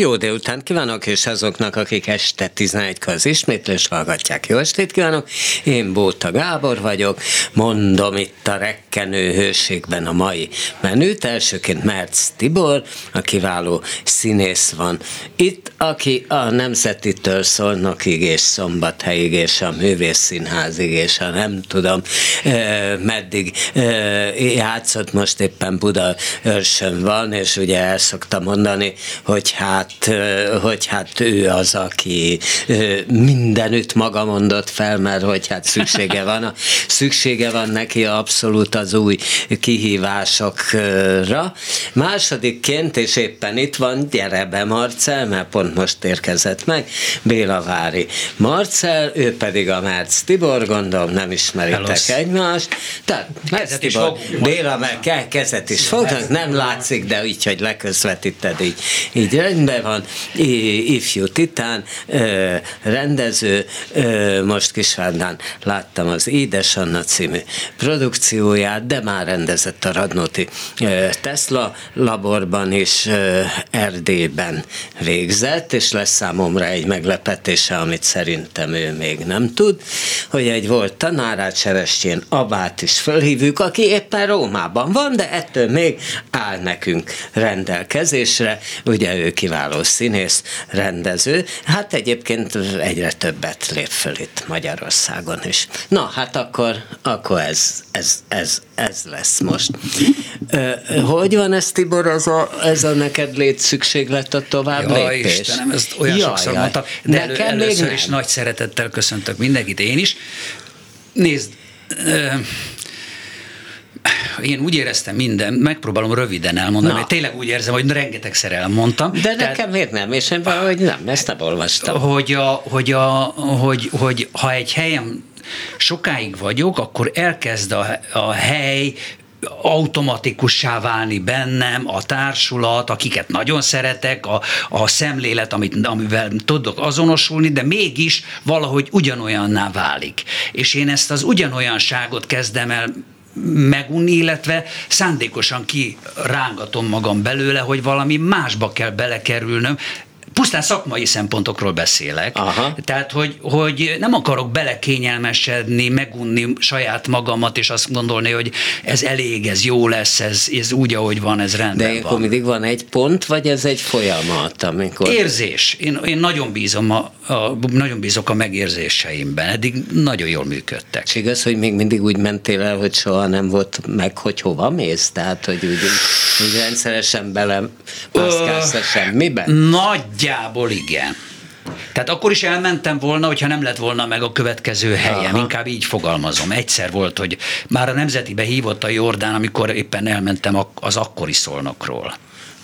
Jó délután kívánok, és azoknak, akik este 11-kor az ismétlés hallgatják. Jó estét kívánok! Én Bóta Gábor vagyok, mondom itt a rekkenő hőségben a mai menüt. Elsőként Merc Tibor, a kiváló színész van itt, aki a Nemzetitől Szolnokig és Szombathelyig és a Művészszínházig és a nem tudom meddig játszott, most éppen Buda őrsön van, és ugye el szoktam mondani, hogy hát hát, hogy hát ő az, aki mindenütt maga mondott fel, mert hogy hát szüksége van, a, szüksége van neki abszolút az új kihívásokra. Másodikként, és éppen itt van, gyere be Marcel, mert pont most érkezett meg, Béla Vári Marcel, ő pedig a Márc Tibor, gondolom nem ismeritek Hellos. egymást. Tehát Márc Tibor, Béla meg kezet is fognak, nem látszik, de így, hogy leközvetíted, így, így rendben van, ifjú titán, rendező, most Kisvárdán láttam az Édes Anna című produkcióját, de már rendezett a Radnóti Tesla laborban is Erdélyben végzett, és lesz számomra egy meglepetése, amit szerintem ő még nem tud, hogy egy volt tanárát, Sevestjén Abát is fölhívjuk, aki éppen Rómában van, de ettől még áll nekünk rendelkezésre, ugye ő kiváló színész, rendező, hát egyébként egyre többet lép föl itt Magyarországon is. Na, hát akkor, akkor ez, ez, ez, ez lesz most. Hogy van ez, Tibor, ez a, ez a neked lét szükséglet a tovább Jaj, lépés? Istenem, ezt olyan jaj, sokszor jaj. mondtam, de elő, először is nagy szeretettel köszöntök mindenkit, én is. Nézd, én úgy éreztem minden, megpróbálom röviden elmondani, mert tényleg úgy érzem, hogy rengetegszer elmondtam. De tehát, nekem miért nem? És én valahogy nem, ezt nem olvastam. Hogy, a, hogy, a, hogy, hogy ha egy helyen sokáig vagyok, akkor elkezd a, a hely automatikussá válni bennem, a társulat, akiket nagyon szeretek, a, a szemlélet, amit, amivel tudok azonosulni, de mégis valahogy ugyanolyanná válik. És én ezt az ugyanolyanságot kezdem el megunni, illetve szándékosan kirángatom magam belőle, hogy valami másba kell belekerülnöm, pusztán szakmai szempontokról beszélek. Aha. Tehát, hogy, hogy nem akarok belekényelmesedni, megunni saját magamat, és azt gondolni, hogy ez elég, ez jó lesz, ez, ez úgy, ahogy van, ez rendben De akkor mindig van egy pont, vagy ez egy folyamat, amikor... Érzés. Én, én nagyon bízom a, a, nagyon bízok a megérzéseimben. Eddig nagyon jól működtek. És igaz, hogy még mindig úgy mentél el, hogy soha nem volt meg, hogy hova mész? Tehát, hogy úgy, úgy rendszeresen bele mászkálsz semmiben? Nagyjából igen. Tehát akkor is elmentem volna, hogyha nem lett volna meg a következő helyem. Aha. Inkább így fogalmazom. Egyszer volt, hogy már a Nemzetibe hívott a Jordán, amikor éppen elmentem az akkori szolnokról.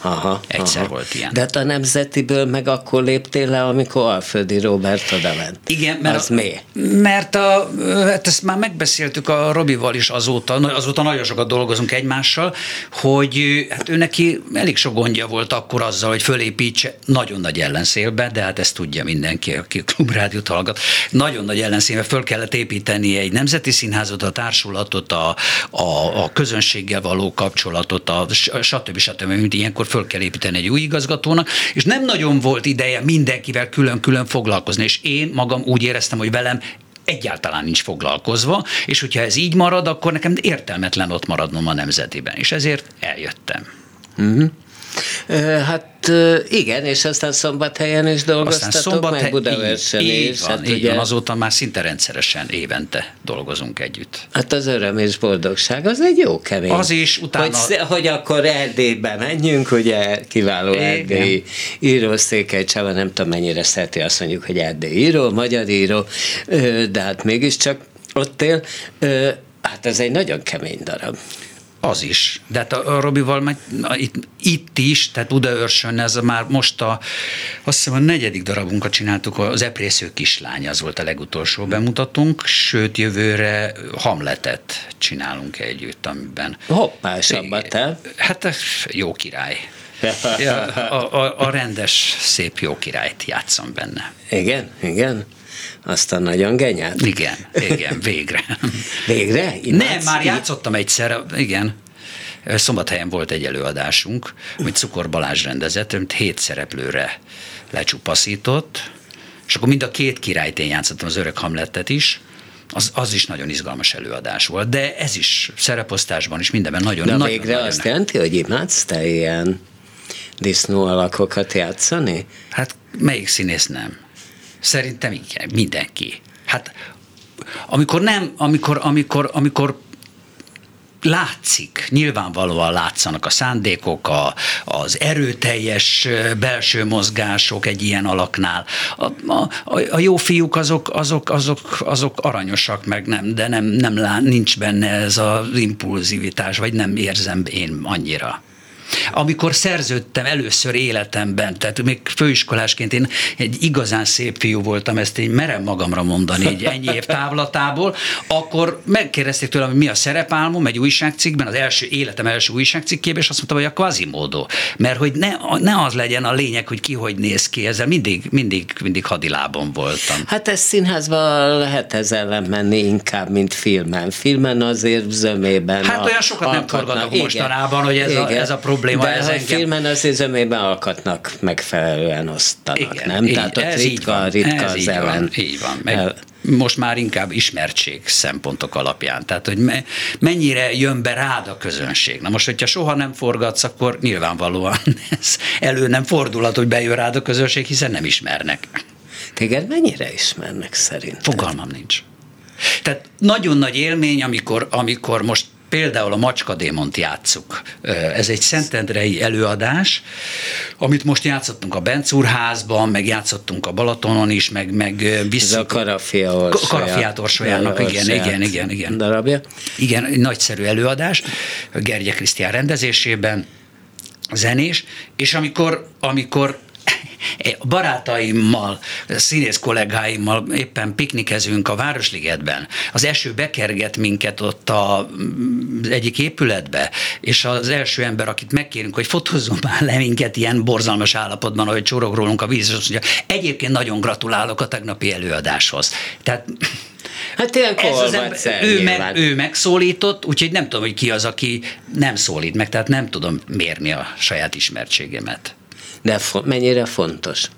Aha, Egyszer aha. volt ilyen. De hát a nemzetiből meg akkor léptél le, amikor Alföldi Robert odament. Igen, mert, az a, mi? mert a, hát ezt már megbeszéltük a Robival is azóta, azóta nagyon sokat dolgozunk egymással, hogy hát ő neki elég sok gondja volt akkor azzal, hogy fölépítse nagyon nagy ellenszélbe, de hát ezt tudja mindenki, aki a klubrádiót hallgat. Nagyon nagy ellenszélbe föl kellett építeni egy nemzeti színházat, a társulatot, a, a, a közönséggel való kapcsolatot, a stb. stb. mint ilyenkor föl kell építeni egy új igazgatónak, és nem nagyon volt ideje mindenkivel külön-külön foglalkozni, és én magam úgy éreztem, hogy velem egyáltalán nincs foglalkozva, és hogyha ez így marad, akkor nekem értelmetlen ott maradnom a nemzetiben, és ezért eljöttem. Uh-huh. Hát igen, és aztán szombathelyen is dolgoztatok, aztán szombathely, meg Budaversen így, is. Van, hát így ugye... van, azóta már szinte rendszeresen évente dolgozunk együtt. Hát az öröm és boldogság, az egy jó kemény. Az is, utána... Hogy, hogy akkor Erdélybe menjünk, ugye kiváló igen. erdélyi író, Székely Csaba, nem tudom mennyire szereti azt mondjuk, hogy erdélyi író, magyar író, de hát mégiscsak ott él. Hát ez egy nagyon kemény darab. Az is. De hát a, a Robival meg, itt, itt is, tehát Budaörsön, ez már most a, azt hiszem a negyedik darabunkat csináltuk, az Eprésző kislány, az volt a legutolsó bemutatónk, sőt jövőre Hamletet csinálunk együtt, amiben... Hoppá, te? Hát jó király. Ja, a, a, a rendes, szép jó királyt játszom benne. Igen, igen. Aztán nagyon genyát. Igen, igen, végre. Végre? Imádsz? Nem, már játszottam egyszer, igen. Szombathelyen volt egy előadásunk, amit Cukor Balázs rendezett, amit hét szereplőre lecsupaszított, és akkor mind a két királyt én játszottam, az öreg Hamlettet is, az, az is nagyon izgalmas előadás volt, de ez is szereposztásban is mindenben nagyon... De nagyon, végre nagyon, azt jelenti, hogy imádsz te ilyen disznó alakokat játszani? Hát melyik színész nem? Szerintem igen, mindenki. Hát amikor nem, amikor, amikor, amikor látszik, nyilvánvalóan látszanak a szándékok, a, az erőteljes belső mozgások egy ilyen alaknál. A, a, a jó fiúk azok, azok, azok, azok aranyosak, meg nem, de nem, nem lá, nincs benne ez az impulzivitás, vagy nem érzem én annyira. Amikor szerződtem először életemben, tehát még főiskolásként én egy igazán szép fiú voltam, ezt én merem magamra mondani egy ennyi év távlatából, akkor megkérdezték tőlem, hogy mi a szerepálmom egy újságcikkben, az első életem első újságcikkében, és azt mondtam, hogy a Quasimodo. Mert hogy ne, ne az legyen a lényeg, hogy ki hogy néz ki, ezzel mindig, mindig, mindig hadilában voltam. Hát ez színházban lehet ezzel menni inkább, mint filmen. Filmen azért zömében. Hát olyan sokat nem forgatok mostanában, hogy ez, igen. a, ez a probléma probléma De ez a engem. filmen az üzemében alkatnak megfelelően osztanak, Igen, nem? így, Tehát ott ez ritka, így van, ritka ez az így ellen. Van, így van. Meg most már inkább ismertség szempontok alapján. Tehát, hogy me, mennyire jön be rád a közönség. Na most, hogyha soha nem forgatsz, akkor nyilvánvalóan ez elő nem fordulhat, hogy bejön rád a közönség, hiszen nem ismernek. Téged mennyire ismernek szerint? Fogalmam nincs. Tehát nagyon nagy élmény, amikor, amikor most például a Macskadémont játsszuk. Ez egy szentendrei előadás, amit most játszottunk a Bencúrházban, meg játszottunk a Balatonon is, meg, meg visszük. Ez a Karafia Orsolyát. Karafiát Orsolyának, igen, igen, igen, igen. Darabja. Igen, egy nagyszerű előadás, Gergye Krisztián rendezésében, zenés, és amikor, amikor barátaimmal, színész kollégáimmal éppen piknikezünk a Városligetben. Az eső bekerget minket ott a, az egyik épületbe, és az első ember, akit megkérünk, hogy fotózzon már le minket ilyen borzalmas állapotban, ahogy csorog rólunk a víz, és azt mondja, egyébként nagyon gratulálok a tegnapi előadáshoz. Tehát Hát ez az ember, ő, meg, ő megszólított, úgyhogy nem tudom, hogy ki az, aki nem szólít meg, tehát nem tudom mérni a saját ismertségemet. De fo- mennyire fontos?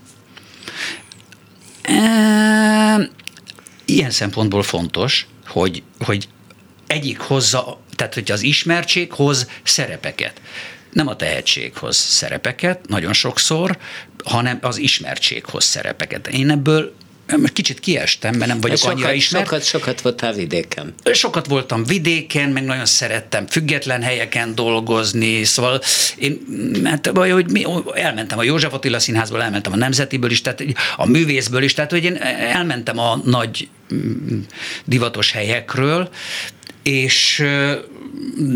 Ilyen szempontból fontos, hogy, hogy egyik hozza, tehát hogy az ismertség hoz szerepeket. Nem a tehetséghoz szerepeket, nagyon sokszor, hanem az ismertséghoz szerepeket. Én ebből kicsit kiestem, mert nem vagyok sokat, annyira ismert. Sokat, sokat voltál vidéken. Sokat voltam vidéken, meg nagyon szerettem független helyeken dolgozni, szóval én, hát vagy, hogy mi, elmentem a József Attila Színházból, elmentem a Nemzetiből is, tehát a művészből is, tehát hogy én elmentem a nagy mm, divatos helyekről, és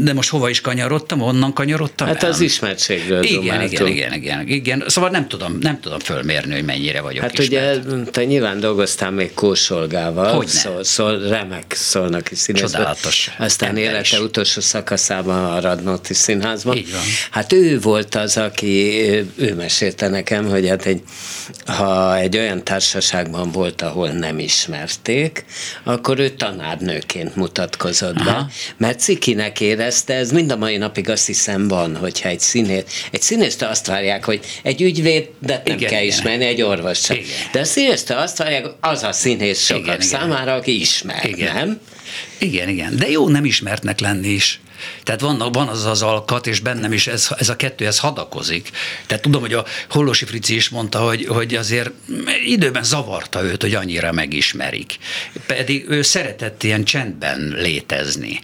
de most hova is kanyarodtam, onnan kanyarodtam Hát el? az ismertségről igen, igen, igen, igen, igen. Szóval nem tudom, nem tudom fölmérni, hogy mennyire vagyok Hát ismert. ugye te nyilván dolgoztál még Kósolgával. Hogyne. Szól, szól, remek szólnak is színészben. Csodálatos Aztán élete is. utolsó szakaszában a Radnóti Színházban. Így van. Hát ő volt az, aki, ő mesélte nekem, hogy hát egy, ha egy olyan társaságban volt, ahol nem ismerték, akkor ő tanárnőként mutatkozott Aha. be, mert cikinek érezte, ez mind a mai napig azt hiszem van, hogyha egy színész, egy színésztől azt várják, hogy egy ügyvédet nem Igen, kell igen. ismerni, egy orvos sem. Igen. De a színésztől azt várják, az a színész sokak Igen, igen, igen. számára, aki ismer, igen. nem? Igen, igen. De jó nem ismertnek lenni is. Tehát van, van az az alkat, és bennem is ez, ez a kettő, ez hadakozik. Tehát tudom, hogy a Hollosi Frici is mondta, hogy, hogy azért időben zavarta őt, hogy annyira megismerik. Pedig ő szeretett ilyen csendben létezni.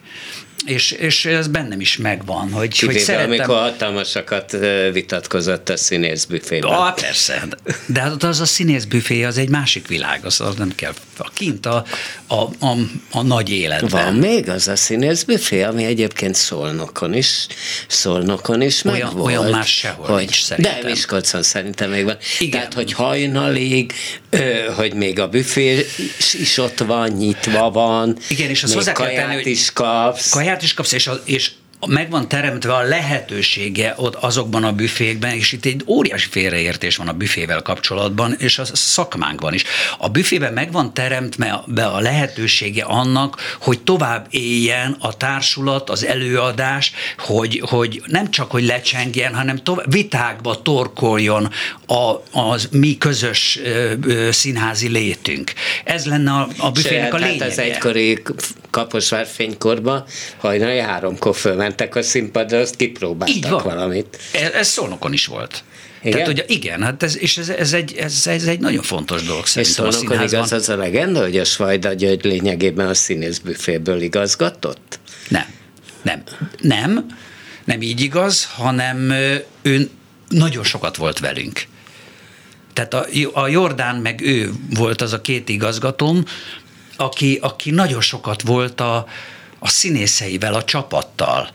És, és ez bennem is megvan, hogy, hogy Kivéve, szeretem... amikor hatalmasakat vitatkozott a színészbüfében. Ah, persze. De hát az a színészbüfé, az egy másik világ, az, az nem kell. A kint a, a, a, a nagy életben. Van még az a színészbüfé, ami egyébként Szolnokon is, Szolnokon is Olyan- meg volt. olyan már sehol nincs szerintem. De Miskolcon szerintem még van. Igen. Tehát, hogy hajnalig, ö, hogy még a büfé is, is ott van, nyitva van. Igen, és azt még hozzá kell tenni, hogy- is kapsz. Kaját is kapsz, és, a, és meg van teremtve a lehetősége ott azokban a büfékben, és itt egy óriási félreértés van a büfével kapcsolatban, és a szakmánkban is. A büfében meg van teremtve be a lehetősége annak, hogy tovább éljen a társulat, az előadás, hogy, hogy nem csak, hogy lecsengjen, hanem tovább, vitákba torkoljon a, az mi közös ö, ö, színházi létünk. Ez lenne a, a büfének a lényege. Hát az egykori Kaposvár fénykorba hajnali háromkor fölmentek a színpadra, azt kipróbáltak Így van. valamit. Ez, ez Szolnokon is volt. Igen? Tehát, hogy igen, hát ez, és ez, ez, egy, ez, ez egy nagyon fontos dolog szerintem és a színházban. igaz az a legenda, hogy a Svajda György lényegében a színészbüféből igazgatott? Nem, nem, nem, nem így igaz, hanem ő nagyon sokat volt velünk. Tehát a, a Jordán meg ő volt az a két igazgatóm, aki, aki nagyon sokat volt a, a színészeivel, a csapattal.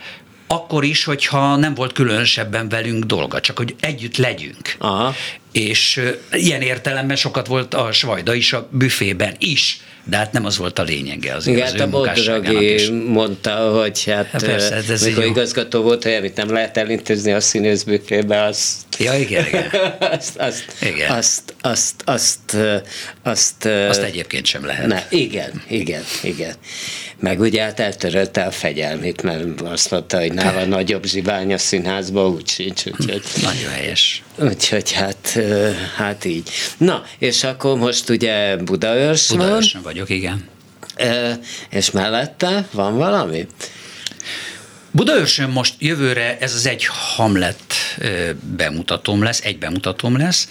Akkor is, hogyha nem volt különösebben velünk dolga, csak hogy együtt legyünk. Aha. És ilyen értelemben sokat volt a Svajda is a büfében is de hát nem az volt a lényege az Igen, az a Bodragi mondta, hogy hát, hát persze, hát ez mikor igazgató volt, hogy amit nem lehet elintézni a színészbüfébe, azt Ja, igen, igen. azt, azt, igen. Azt, azt, azt, azt, azt egyébként sem lehet. Ne, igen, igen, igen. Meg ugye hát eltörölte a fegyelmét, mert azt mondta, hogy nála nagyobb zsibány a színházban úgy sincs. Úgyhogy, Nagyon helyes. Úgyhogy hát, hát így. Na, és akkor most ugye Budaörs Budaörsön vagyok, igen. És mellette van valami? Budaörsön most jövőre ez az egy Hamlet bemutatóm lesz, egy bemutatóm lesz,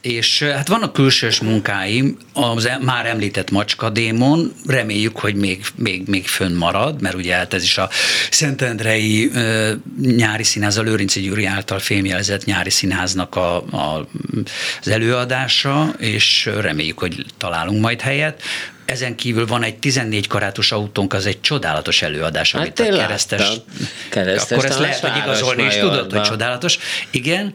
és hát vannak külsős munkáim, az e- már említett Macska Démon, reméljük, hogy még, még, még fönn marad, mert ugye hát ez is a Szentendrei ö, nyári színház, a Lőrinci Gyuri által fémjelzett nyári színháznak a, a, az előadása, és reméljük, hogy találunk majd helyet. Ezen kívül van egy 14 karátos autónk, az egy csodálatos előadás, hát amit a keresztes, keresztes. Akkor ezt lehet, hogy igazolni, és tudod, hogy csodálatos. Igen,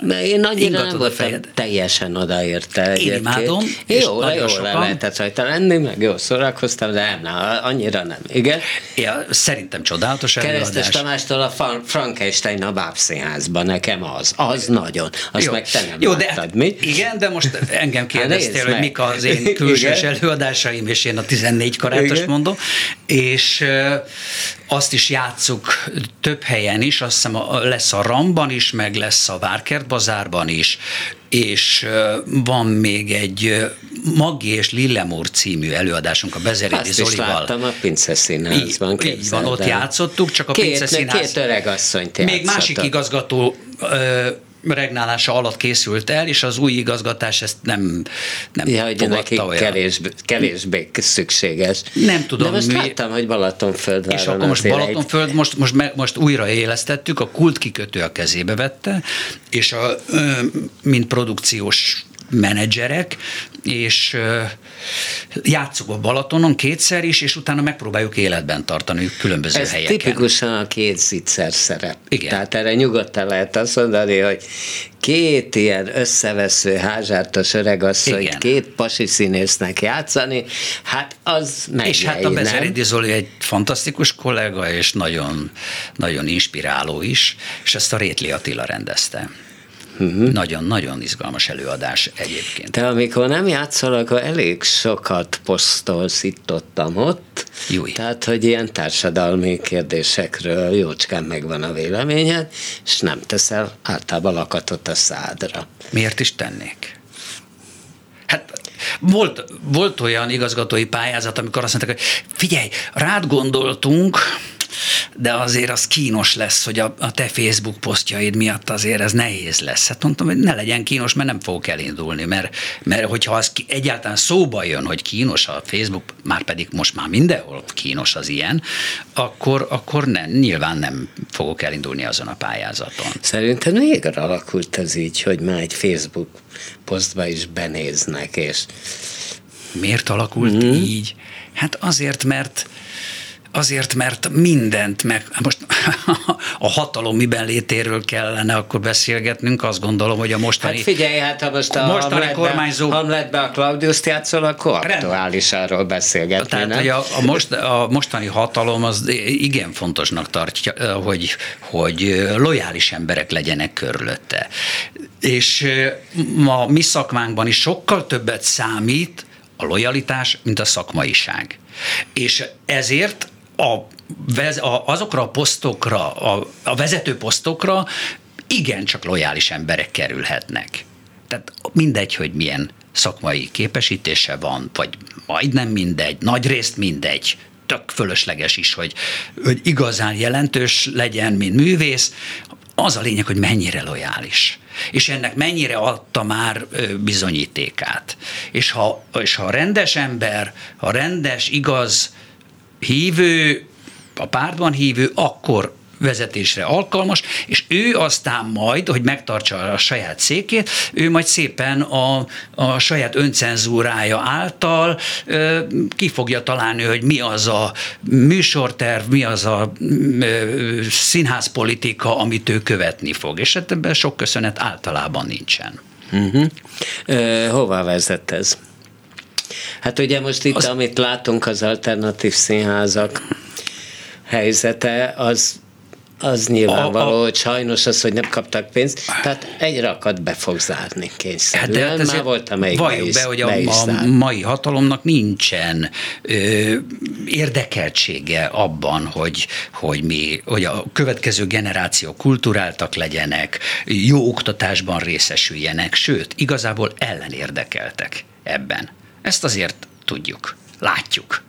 de én annyira nem voltam teljesen odaérte Én imádom. Jó, jó sokan... lehetett rajta lenni, meg jó szórakoztam, de nem, nem, annyira nem. Igen? Ja, szerintem csodálatos Keresztes előadás. Tamástól a Frankenstein a bábszínházban, nekem az. Az nagyon. Azt jó. meg te nem jó, láttad, de, mi? Igen, de most engem hát kérdeztél, hogy mik az én külsős igen? előadásaim, és én a 14 karátos mondom, és azt is játszuk több helyen is, azt hiszem lesz a Ramban is, meg lesz a Várkert Bazárban is, és van még egy Maggi és Lillemur című előadásunk a Bezerédi Zolival. Azt láttam a Pince Színházban. Így, így van, ott játszottuk, csak a két, Pince Színház... Két öreg asszonyt Még másik igazgató regnálása alatt készült el, és az új igazgatás ezt nem, nem ja, hogy nekik olyan. Kevés, kevésbé szükséges. Nem tudom. De most mi... láttam, hogy Balatonföld És akkor most Balatonföld, egy... most, most, most újra élesztettük, a kult kikötő a kezébe vette, és a, mint produkciós menedzserek, és játszunk a Balatonon kétszer is, és utána megpróbáljuk életben tartani különböző Ez helyeken. tipikusan a két zicser szerep. Igen. Tehát erre nyugodtan lehet azt mondani, hogy két ilyen összevesző házártos öregasszony, Igen. két pasi színésznek játszani, hát az meg. És hát a Bezeredi Zoli egy fantasztikus kollega, és nagyon, nagyon inspiráló is, és ezt a Rétli Attila rendezte. Nagyon-nagyon izgalmas előadás egyébként. De amikor nem játszol, akkor elég sokat posztolsz itt ott, ott. Júj. Tehát, hogy ilyen társadalmi kérdésekről jócskán megvan a véleményed, és nem teszel általában lakatot a szádra. Miért is tennék? Hát volt, volt olyan igazgatói pályázat, amikor azt mondták, hogy figyelj, rád gondoltunk, de azért az kínos lesz, hogy a, a te Facebook posztjaid miatt azért ez nehéz lesz. Hát mondtam, hogy ne legyen kínos, mert nem fogok elindulni, mert, mert hogyha az egyáltalán szóba jön, hogy kínos a Facebook, már pedig most már mindenhol kínos az ilyen, akkor, akkor ne, nyilván nem fogok elindulni azon a pályázaton. Szerintem még alakult ez így, hogy már egy Facebook posztba is benéznek, és Miért alakult mm. így? Hát azért, mert azért, mert mindent meg, most a hatalom miben létéről kellene akkor beszélgetnünk, azt gondolom, hogy a mostani... Hát figyelj, hát ha most a mostani Hamletbe, kormányzó... Hamletbe a Claudius játszol, akkor aktuális arról beszélgetni, Tehát, nem? hogy a, a, most, a mostani hatalom az igen fontosnak tartja, hogy, hogy lojális emberek legyenek körülötte. És ma mi szakmánkban is sokkal többet számít a lojalitás, mint a szakmaiság. És ezért a, azokra a posztokra, a, a vezető posztokra igencsak lojális emberek kerülhetnek. Tehát mindegy, hogy milyen szakmai képesítése van, vagy majdnem mindegy, nagy részt mindegy, tök fölösleges is, hogy, hogy igazán jelentős legyen, mint művész, az a lényeg, hogy mennyire lojális. És ennek mennyire adta már bizonyítékát. És ha, és ha rendes ember, ha rendes, igaz, hívő, a pártban hívő, akkor vezetésre alkalmas, és ő aztán majd, hogy megtartsa a saját székét, ő majd szépen a, a saját öncenzúrája által ö, ki fogja találni, hogy mi az a műsorterv, mi az a ö, színházpolitika, amit ő követni fog. És hát ebben sok köszönet általában nincsen. Uh-huh. Ö, hova vezet ez? Hát ugye most itt, az... amit látunk, az alternatív színházak helyzete, az az nyilvánvaló, a, a, hogy sajnos az, hogy nem kaptak pénzt, tehát egy rakat be fog zárni kényszerűen. Hát de hát Már volt, amelyik Valljuk be, hogy a, a mai hatalomnak nincsen ö, érdekeltsége abban, hogy, hogy, mi, hogy a következő generáció kulturáltak legyenek, jó oktatásban részesüljenek, sőt, igazából ellenérdekeltek ebben. Ezt azért tudjuk, látjuk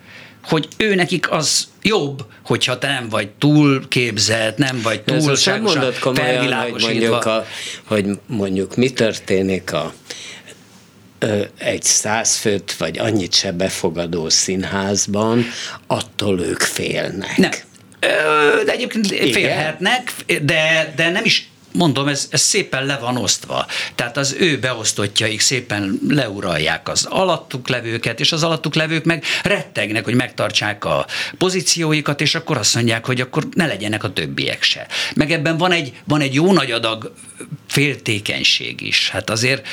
hogy ő nekik az jobb, hogyha te nem vagy túl képzett, nem vagy túl sem komolyan, hogy mondjuk, a, hogy mondjuk mi történik a egy száz főt vagy annyit se befogadó színházban, attól ők félnek. Nem. De egyébként félhetnek, de, de nem is mondom, ez, ez szépen le van osztva. Tehát az ő beosztottjaik szépen leuralják az alattuk levőket, és az alattuk levők meg rettegnek, hogy megtartsák a pozícióikat, és akkor azt mondják, hogy akkor ne legyenek a többiek se. Meg ebben van egy, van egy jó nagy adag féltékenység is. Hát azért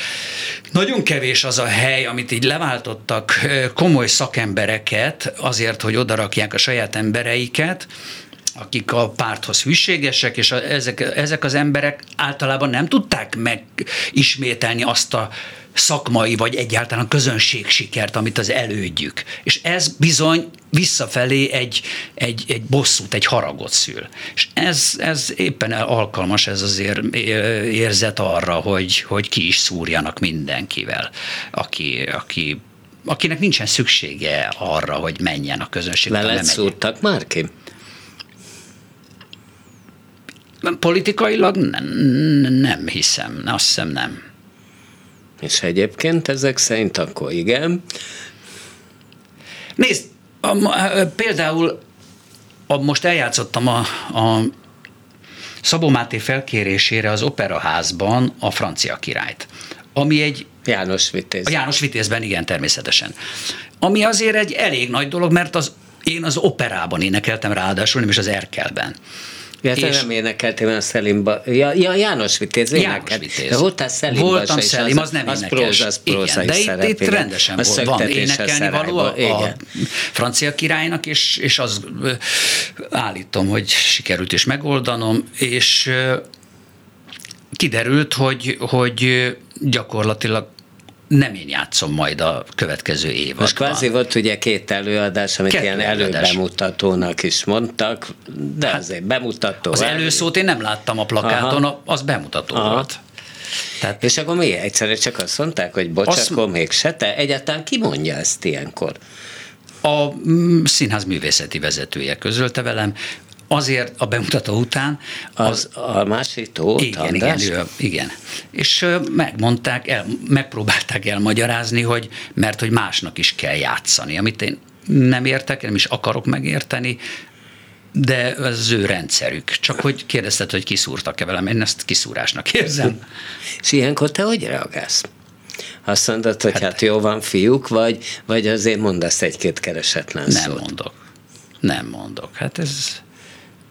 nagyon kevés az a hely, amit így leváltottak komoly szakembereket azért, hogy odarakják a saját embereiket, akik a párthoz hűségesek, és a, ezek, ezek az emberek általában nem tudták megismételni azt a szakmai, vagy egyáltalán közönség sikert, amit az elődjük. És ez bizony visszafelé egy, egy, egy bosszút, egy haragot szül. És ez, ez éppen alkalmas ez azért érzet arra, hogy, hogy ki is szúrjanak mindenkivel, aki, aki akinek nincsen szüksége arra, hogy menjen a közönség. Le szúrtak már ki? Politikailag nem, nem hiszem, azt hiszem nem. És egyébként ezek szerint akkor igen. Nézd, a, a, például a, most eljátszottam a, a Szabó Máté felkérésére az Operaházban a francia királyt, ami egy János Vitéz. A János Vitézben, igen, természetesen. Ami azért egy elég nagy dolog, mert az, én az operában énekeltem ráadásul, nem is az Erkelben. Ja, te és nem énekeltél a Szelimba. Ja, ja, János Vitéz János Vitéz. Voltál Szelimba Voltam Szelim, az, az nem az énekes. Próza, az próza igen, de itt, itt rendesen volt. Van énekelni való a, a francia királynak, és, és az állítom, hogy sikerült is megoldanom, és kiderült, hogy, hogy gyakorlatilag nem én játszom majd a következő évadban. Most kvázi volt ugye két előadás, amit Kettő ilyen előbemutatónak is mondtak, de hát azért bemutató. Az előszót én nem láttam a plakáton, Aha. az bemutató Aha. volt. Tehát, és akkor mi egyszerűen csak azt mondták, hogy bocs, azt, akkor még se te? Egyáltalán ki mondja ezt ilyenkor? A mm, színház művészeti vezetője közölte velem, azért a bemutató után... Az, az a másik tó, igen, igen, ő, igen. És megmondták, el, megpróbálták elmagyarázni, hogy mert hogy másnak is kell játszani, amit én nem értek, nem is akarok megérteni, de ez az ő rendszerük. Csak hogy kérdezted, hogy kiszúrtak-e velem, én ezt kiszúrásnak érzem. És ilyenkor te hogy reagálsz? Azt mondod, hogy hát, hát jó van fiúk, vagy, vagy azért mondasz egy-két keresetlen nem szót? mondok Nem mondok. Hát ez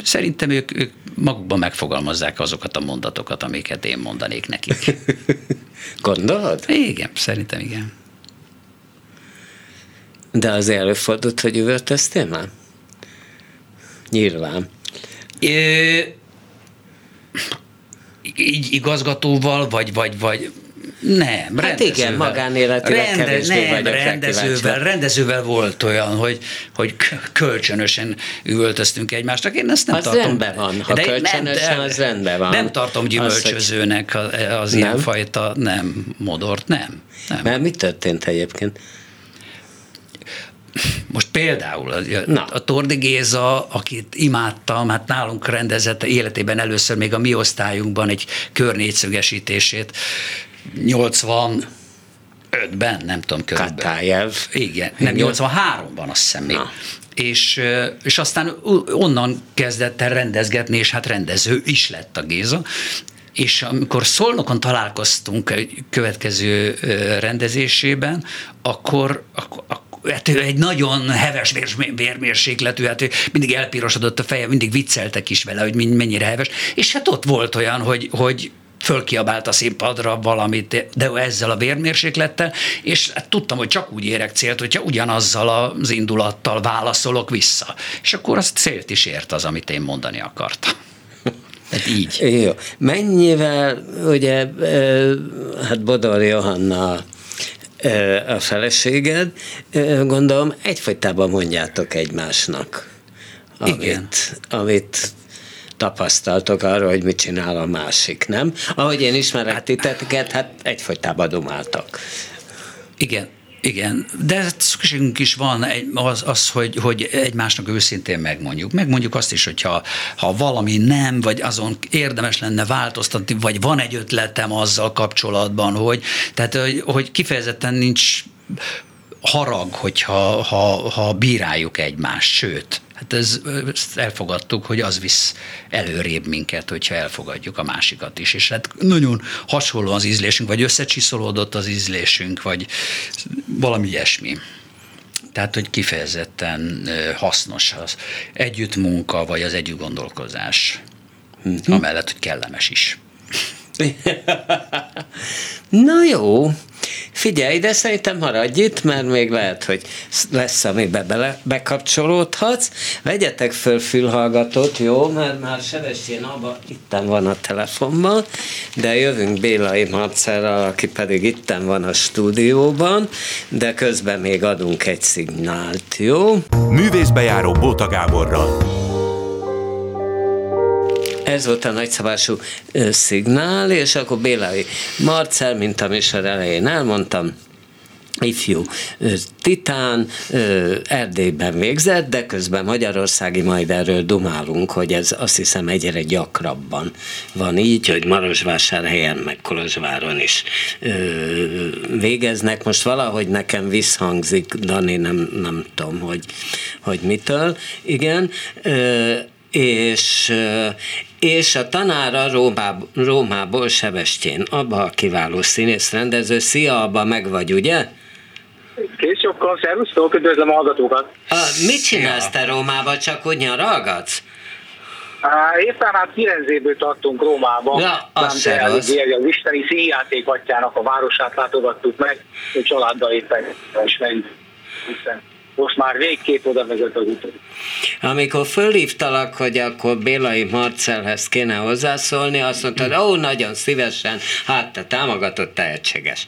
szerintem ők, ők magukban megfogalmazzák azokat a mondatokat, amiket én mondanék nekik. Gondolod? Igen, szerintem igen. De az előfordult, hogy üvöltöztél már? Nyilván. Ö, így igazgatóval, vagy, vagy, vagy nem, hát igen, magánéletileg Rende, kevésbé nem, vagyok rendezővel, rendezővel volt olyan, hogy, hogy kölcsönösen üvöltöztünk egymásnak. Én ezt nem az tartom. rendben van, ha de kölcsönösen, nem, az rendben van. Nem tartom gyümölcsözőnek az, az nem? ilyenfajta, nem, modort, nem. nem. Mert mi történt egyébként? Most például a, Na. a Tordi Géza, akit imádtam, hát nálunk rendezett életében először még a mi osztályunkban egy körnégyszögesítését 85-ben, nem tudom körülbelül. Katájev. Igen, nem, 83-ban azt hiszem még. Na. És, és aztán onnan kezdett el rendezgetni, és hát rendező is lett a Géza, és amikor Szolnokon találkoztunk egy következő rendezésében, akkor, akkor, hát egy nagyon heves vérmérsékletű, hát mindig elpirosodott a feje, mindig vicceltek is vele, hogy mennyire heves, és hát ott volt olyan, hogy, hogy fölkiabált a színpadra valamit, de ezzel a vérmérséklettel, és hát tudtam, hogy csak úgy érek célt, hogyha ugyanazzal az indulattal válaszolok vissza. És akkor azt célt is ért az, amit én mondani akartam. Hát így. Jó. Mennyivel, ugye, hát Bodor Johanna a feleséged, gondolom egyfajtában mondjátok egymásnak. Amit, Igen. amit tapasztaltok arról, hogy mit csinál a másik, nem? Ahogy én ismerek titeket, hát egyfolytában dumáltak. Igen, igen, de szükségünk is van az, az hogy, hogy egymásnak őszintén megmondjuk. Megmondjuk azt is, hogyha ha valami nem, vagy azon érdemes lenne változtatni, vagy van egy ötletem azzal kapcsolatban, hogy, tehát, hogy, hogy kifejezetten nincs harag, hogyha ha, ha bíráljuk egymást, sőt, Hát ez, ezt elfogadtuk, hogy az visz előrébb minket, hogyha elfogadjuk a másikat is. És hát nagyon hasonló az ízlésünk, vagy összecsiszolódott az ízlésünk, vagy valami ilyesmi. Tehát, hogy kifejezetten hasznos az együttmunka, vagy az együttgondolkozás. Hm. Amellett, hogy kellemes is. Na jó, figyelj, de szerintem maradj itt, mert még lehet, hogy lesz, amibe bele, bekapcsolódhatsz. Vegyetek föl fülhallgatót, jó, mert már Sebestyén abba itten van a telefonban, de jövünk Bélai Marcelral, aki pedig itten van a stúdióban, de közben még adunk egy szignált, jó? Művészbejáró Bóta Gáborral. Ez volt a nagyszabású szignál, és akkor Bélai Marcel, mint a műsor elején elmondtam, ifjú titán Erdélyben végzett, de közben Magyarországi majd erről dumálunk, hogy ez azt hiszem egyre gyakrabban van így, hogy Marosvásárhelyen, meg Kolozsváron is végeznek. Most valahogy nekem visszhangzik, Dani, nem, nem tudom, hogy, hogy mitől. Igen, és, és a tanára Rómából, Rómából Sebestyén, abba a kiváló színész rendező. Szia, abba meg vagy, ugye? Kész sokkal, szervusztok, üdvözlöm a hallgatókat. A, mit csinálsz te Rómába, csak úgy nyaralgatsz? éppen hát Firenzéből tartunk Rómába. Ja, az se az. az isteni színjáték atyának a városát látogattuk meg, hogy családdal éppen is megyünk most már végképp oda vezet az út. Amikor fölhívtalak, hogy akkor Bélai Marcelhez kéne hozzászólni, azt mondtad, ó, oh, nagyon szívesen, hát te támogatott tehetséges.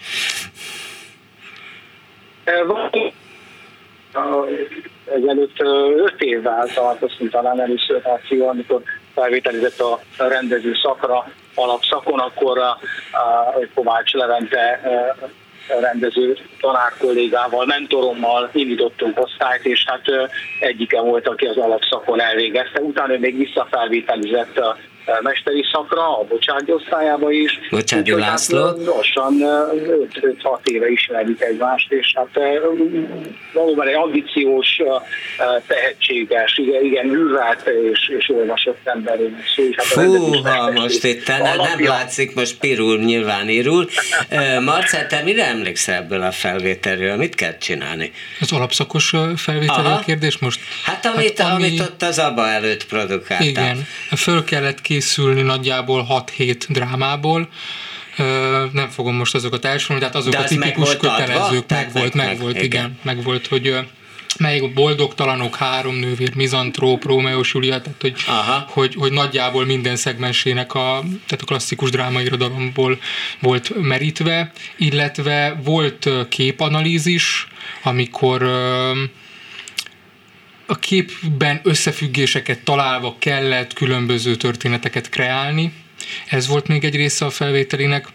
Ezelőtt öt évvel találkoztunk talán először amikor felvételizett a rendező szakra, alapszakon, akkor a, a Kovács Levente rendező tanár kollégával, mentorommal indítottunk osztályt, és hát egyike volt, aki az alapszakon elvégezte. Utána még visszafelvételizett mesteri szakra, a Bocsádi osztályába is. Hát, László. Hát, lassan 5-6 éve ismerjük egymást, és hát valóban egy ambiciós, tehetséges, igen, igen művelt és, és olvasott ember. Hát Fúha, most itt nem, nem látszik, most pirul nyilván írul. Marcel, te mire emlékszel ebből a felvételről? Mit kell csinálni? Az alapszakos felvétel a kérdés most? Hát amit, hát, ami... amit ott az ABBA előtt produkáltál. Igen, föl kellett készülni nagyjából 6-7 drámából, nem fogom most azokat elsorolni, tehát azok De a tipikus kötelezők, meg, volt, meg, volt, igen, meg volt, hogy melyik boldogtalanok, három nővér, mizantróp, Rómeó, Julia, tehát hogy, hogy, hogy, nagyjából minden szegmensének a, tehát a klasszikus drámairodalomból volt merítve, illetve volt képanalízis, amikor a képben összefüggéseket találva kellett különböző történeteket kreálni. Ez volt még egy része a felvételének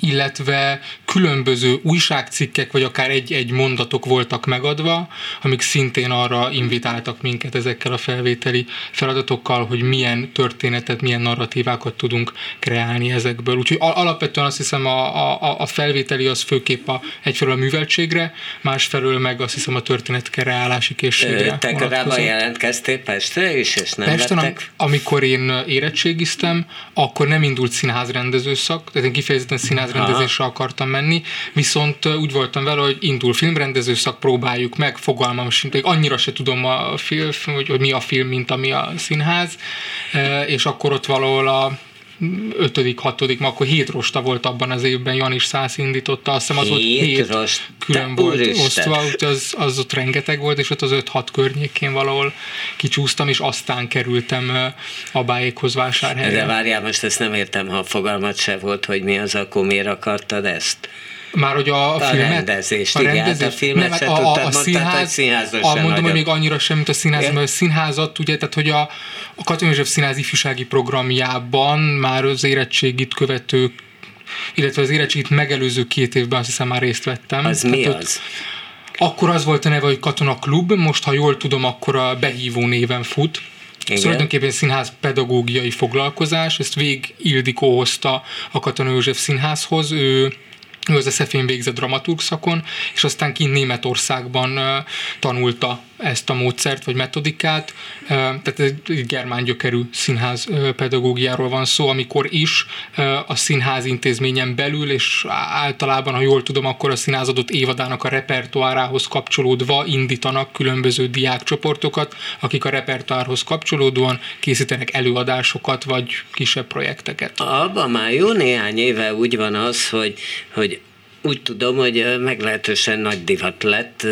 illetve különböző újságcikkek, vagy akár egy-egy mondatok voltak megadva, amik szintén arra invitáltak minket ezekkel a felvételi feladatokkal, hogy milyen történetet, milyen narratívákat tudunk kreálni ezekből. Úgyhogy alapvetően azt hiszem a, a, a felvételi az főképp a, egyfelől a műveltségre, másfelől meg azt hiszem a történet kreálási készségre. Te korábban jelentkeztél Pestre is, és nem Pesten, vettek? amikor én érettségiztem, akkor nem indult színházrendező szak, tehát én kifejezetten színházrendezésre akartam menni, viszont úgy voltam vele, hogy indul filmrendező szak, próbáljuk meg, fogalmam sincs, annyira se tudom a film, hogy, hogy mi a film, mint ami a színház, és akkor ott valahol a ötödik, hatodik, ma akkor hét rosta volt abban az évben, Jan is száz indította, azt hiszem az ott hét rost, külön volt úristen. osztva, úgyhogy az, az ott rengeteg volt, és ott az öt-hat környékén valahol kicsúsztam, és aztán kerültem a bájékhoz vásárhelyre. De várjál, most ezt nem értem, ha fogalmat se volt, hogy mi az, akkor miért akartad ezt? Már hogy a, a filmet? Rendezést, a igen, rendezést, hát a filmet nem, se a, tudtad, a, a színház, hogy Mondom, hogy még annyira sem, mint a színház, mert a színházat, ugye, tehát hogy a, a Katonai József Színház ifjúsági programjában már az érettségit követő illetve az érettségit megelőző két évben azt hiszem már részt vettem. Az tehát mi ott, az? Akkor az volt a neve, hogy Katona Klub, most ha jól tudom, akkor a behívó néven fut. Igen. Tulajdonképpen színház pedagógiai foglalkozás, ezt Vég Ildikó hozta a Katona József Színházhoz, ő ő az SZF-én végzett dramaturg szakon, és aztán kint Németországban tanulta ezt a módszert vagy metodikát, tehát egy germán gyökerű színház pedagógiáról van szó, amikor is a színház intézményen belül, és általában, ha jól tudom, akkor a színház adott évadának a repertoárához kapcsolódva indítanak különböző diákcsoportokat, akik a repertoárhoz kapcsolódóan készítenek előadásokat, vagy kisebb projekteket. Abban már jó néhány éve úgy van az, hogy, hogy úgy tudom, hogy meglehetősen nagy divat lett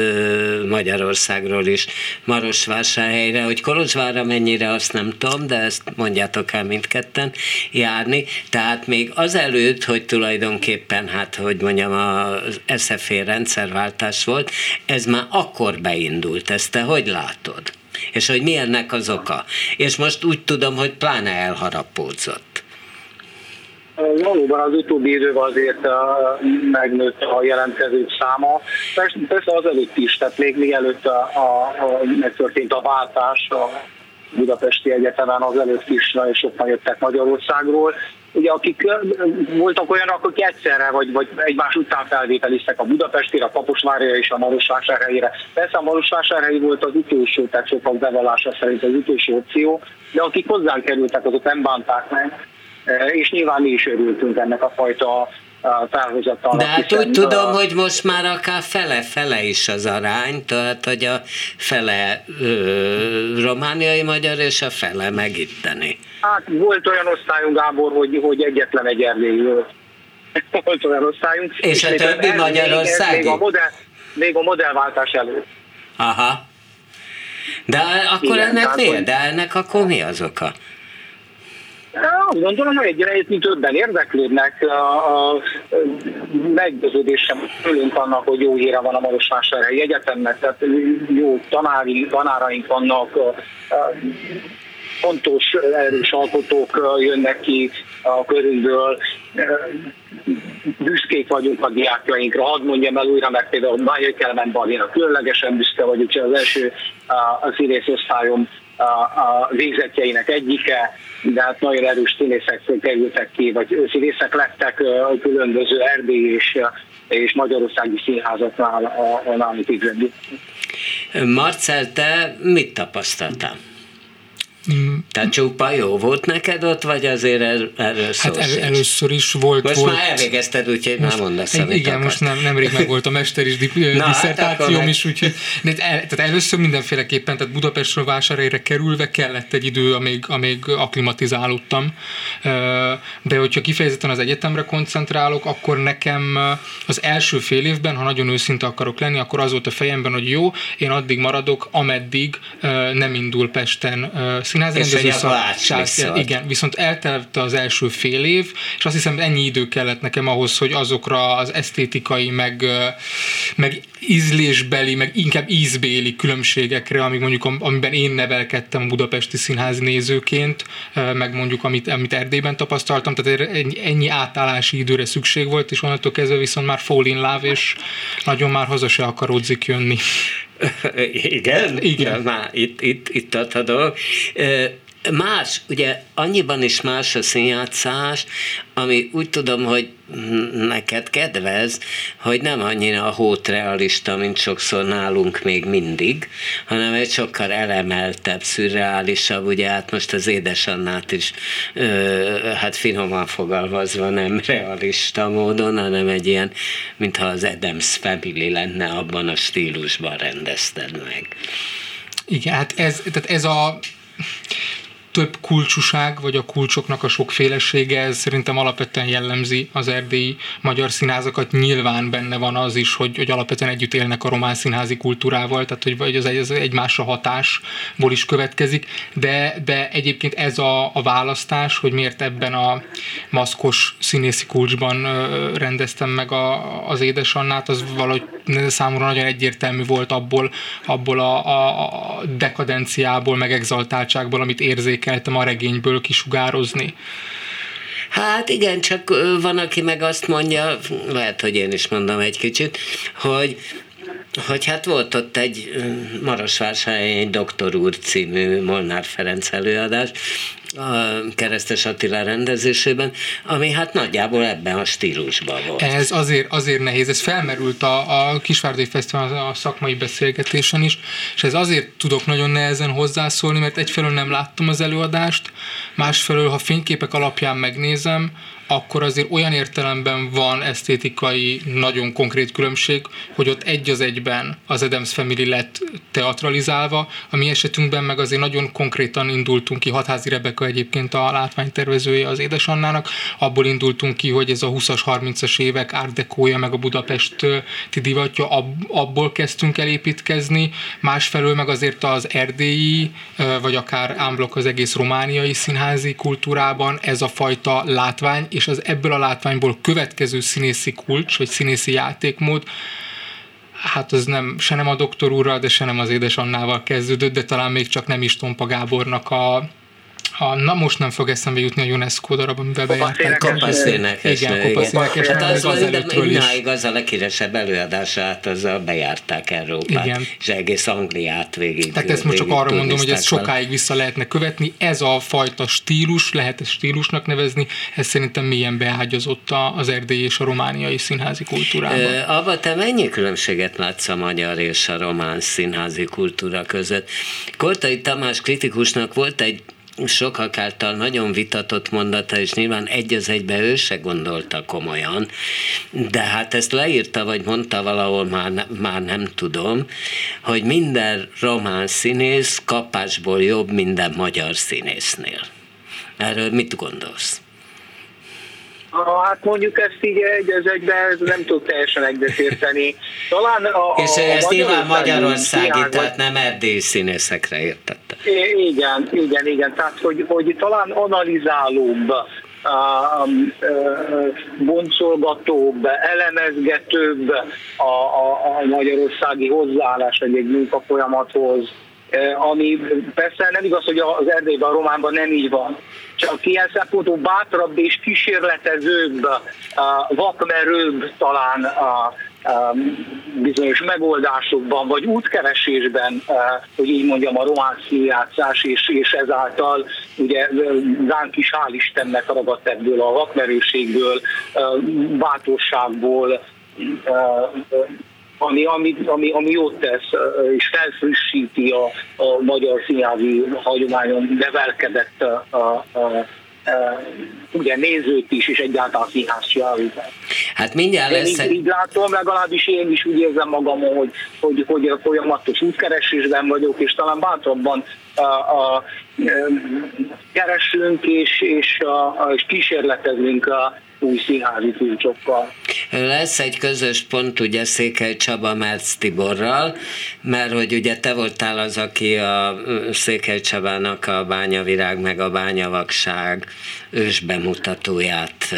Magyarországról is Marosvásárhelyre, hogy Kolozsvárra mennyire azt nem tudom, de ezt mondjátok el mindketten járni. Tehát még azelőtt, hogy tulajdonképpen, hát hogy mondjam, az SFE rendszerváltás volt, ez már akkor beindult. Ezt te hogy látod? És hogy mi ennek az oka? És most úgy tudom, hogy pláne elharapódzott. Valóban az utóbbi időben azért megnőtt a jelentkezők száma. Persze, az előtt is, tehát még mielőtt a, a, a, megtörtént a váltás a Budapesti Egyetemen, az előtt is nagyon sokan jöttek Magyarországról. Ugye akik voltak olyanok, akik egyszerre vagy, vagy egymás után felvételiztek a Budapestire, a Kaposvárra és a Marosvásárhelyére. Persze a Marosvásárhelyi volt az utolsó, tehát sokak bevallása szerint az utolsó opció, de akik hozzánk kerültek, azok nem bánták meg Eh, és nyilván mi is örültünk ennek a fajta felhozatalnak. De hát úgy tudom, a... hogy most már akár fele-fele is az arány, tehát hogy a fele ö, romániai magyar és a fele megitteni. Hát volt olyan osztályunk, Gábor, hogy, hogy egyetlen egy erdélyi volt olyan osztályunk. És, és a többi Magyarországi? Még a, modell, még a modellváltás előtt. Aha. De akkor Igen, ennek miért? De ennek akkor mi az oka? Azt gondolom, hogy egyre egyébként többen érdeklődnek. A, a meggyőződésem fölünk annak, hogy jó híre van a Marosvásárhelyi Egyetemnek, tehát jó tanári, tanáraink vannak, fontos erős alkotók jönnek ki a körünkből büszkék vagyunk a diákjainkra, hadd mondjam el újra, mert például Bájai Kelemen Balina különlegesen büszke hogy az első a színész osztályom a, a végzetjeinek egyike, de hát nagyon erős színészek kerültek ki, vagy színészek lettek a különböző erdély és, és magyarországi színházatnál a, a nálunk Marcel, te mit tapasztaltál? Mm. Tehát csupa jó volt neked ott, vagy azért el, erről szó Hát el, először is volt. Most volt, már elvégezted, úgyhogy most, már mondasz, amit Igen, akarsz. most nem, nemrég meg volt a mester is Na, diszertációm hát is, úgyhogy de el, tehát először mindenféleképpen, tehát Budapestről vásárhelyre kerülve kellett egy idő, amíg, amíg aklimatizálódtam. De hogyha kifejezetten az egyetemre koncentrálok, akkor nekem az első fél évben, ha nagyon őszinte akarok lenni, akkor az volt a fejemben, hogy jó, én addig maradok, ameddig nem indul Pesten színházrendező szak, igen, viszont eltelt az első fél év, és azt hiszem ennyi idő kellett nekem ahhoz, hogy azokra az esztétikai, meg, meg ízlésbeli, meg inkább ízbéli különbségekre, amik mondjuk, amiben én nevelkedtem budapesti színház nézőként, meg mondjuk amit, amit Erdélyben tapasztaltam, tehát ennyi átállási időre szükség volt, és onnantól kezdve viszont már fall in love, és nagyon már haza se akaródzik jönni. Igen? Igen. Már itt, itt, itt tart a dolog. Más, ugye annyiban is más a színjátszás, ami úgy tudom, hogy neked kedvez, hogy nem annyira a hót realista, mint sokszor nálunk még mindig, hanem egy sokkal elemeltebb, szürreálisabb, ugye hát most az édesannát is, ö, hát finoman fogalmazva nem realista módon, hanem egy ilyen, mintha az Adams Family lenne, abban a stílusban rendezted meg. Igen, hát ez, tehát ez a több kulcsúság, vagy a kulcsoknak a sokfélesége, ez szerintem alapvetően jellemzi az erdélyi magyar színházakat. Nyilván benne van az is, hogy, hogy alapvetően együtt élnek a román színházi kultúrával, tehát hogy vagy az, egy, az egymásra hatásból is következik, de, de egyébként ez a, a választás, hogy miért ebben a maszkos színészi kulcsban rendeztem meg a, az édesannát, az valahogy számomra nagyon egyértelmű volt abból, abból a, a, a dekadenciából, meg exaltáltságból, amit érzék érzékeltem a regényből kisugározni. Hát igen, csak van, aki meg azt mondja, lehet, hogy én is mondom egy kicsit, hogy hogy hát volt ott egy Marosvásárhelyen egy Doktor úr című Molnár Ferenc előadás, a Keresztes Attila rendezésében, ami hát nagyjából ebben a stílusban volt. Ez azért, azért nehéz, ez felmerült a, a Kisvárdai Fesztivál a szakmai beszélgetésen is, és ez azért tudok nagyon nehezen hozzászólni, mert egyfelől nem láttam az előadást, másfelől, ha fényképek alapján megnézem, akkor azért olyan értelemben van esztétikai nagyon konkrét különbség, hogy ott egy az egyben az Adams Family lett teatralizálva, a mi esetünkben meg azért nagyon konkrétan indultunk ki, Hatházi Rebeka egyébként a látványtervezője az édesannának, abból indultunk ki, hogy ez a 20-as, 30-as évek Art Deco-ja, meg a Budapest divatja, abból kezdtünk el építkezni, másfelől meg azért az erdélyi, vagy akár ámblok az egész romániai színházi kultúrában ez a fajta látvány és az ebből a látványból következő színészi kulcs, vagy színészi játékmód, hát az nem, se nem a doktor úrral, de se nem az édesannával kezdődött, de talán még csak nem is Tompa Gábornak a, ha na most nem fog eszembe jutni a UNESCO darab, amivel bejárták. Kopaszénekes. Igen, kopaszénekes. Hát az, az, idáig az a leghíresebb előadását, azzal bejárták Európát, Igen. és egész Angliát végig. Tehát ezt most csak arra mondom, hogy ezt sokáig vissza lehetne követni. Ez a fajta stílus, lehet ezt stílusnak nevezni, ez szerintem milyen beágyazott az erdélyi és a romániai színházi kultúrában. Abba te mennyi különbséget látsz a magyar és a román színházi kultúra között? Kortai Tamás kritikusnak volt egy sokak által nagyon vitatott mondata, és nyilván egy az egybe ő se gondolta komolyan, de hát ezt leírta, vagy mondta valahol, már, már nem tudom, hogy minden román színész kapásból jobb minden magyar színésznél. Erről mit gondolsz? Ha, hát mondjuk ezt így egy az egyben nem tud teljesen egyetérteni. Talán a, És a ezt nyilván magyarországi, tehát nem erdélyi színészekre értette. Igen, igen, igen. Tehát, hogy, hogy talán analizálóbb, boncolgatóbb, elemezgetőbb a, a, a magyarországi hozzáállás egy, egy munkafolyamathoz, ami persze nem igaz, hogy az Erdélyben, a Románban nem így van. Csak ilyen szempontból bátrabb és kísérletezőbb, vakmerőbb talán a, bizonyos megoldásokban, vagy útkeresésben, hogy így mondjam, a román színjátszás, és, és ezáltal ugye ránk is hál' Istennek ragadt ebből a vakmerőségből, bátorságból, ami, ami, ami, ami jót tesz, és felfrissíti a, a magyar színházi hagyományon nevelkedett a, a, a ugye nézőt is, és egyáltalán színház csinálókat. Hát mindjárt lesz így, egy... így látom, legalábbis én is úgy érzem magam, hogy, hogy, hogy folyamatos útkeresésben vagyok, és talán bátrabban a, a, a, keresünk, és, és, a, a, és kísérletezünk a, új színházi kulcsokkal. Lesz egy közös pont ugye Székely Csaba Merc Tiborral, mert hogy ugye te voltál az, aki a Székely Csabának a bányavirág meg a bányavakság ős bemutatóját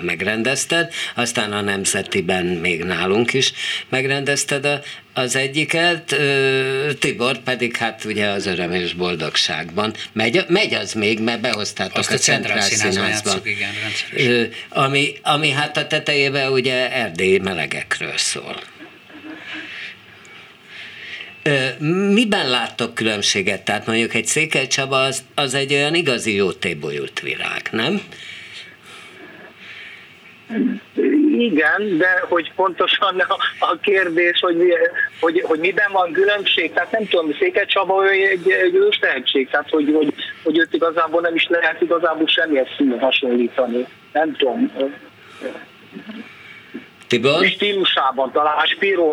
megrendezted, aztán a Nemzetiben még nálunk is megrendezted a az egyiket, Tibor pedig hát ugye az öröm és boldogságban. Megy, megy az még, mert behoztátok Azt a, a Centrál Színházban. Igen, ami, ami hát a tetejében ugye erdélyi melegekről szól. Miben láttok különbséget? Tehát mondjuk egy Székely Csaba az, az egy olyan igazi jó tébolyult virág, nem? Igen, de hogy pontosan a, a kérdés, hogy, hogy, hogy miben van különbség, tehát nem tudom, Székely Csaba ő egy, egy ős tehetség, tehát hogy, hogy, hogy őt igazából nem is lehet igazából semmilyen színű hasonlítani. Nem tudom. Tibor? Stílusában talán a, Spiro,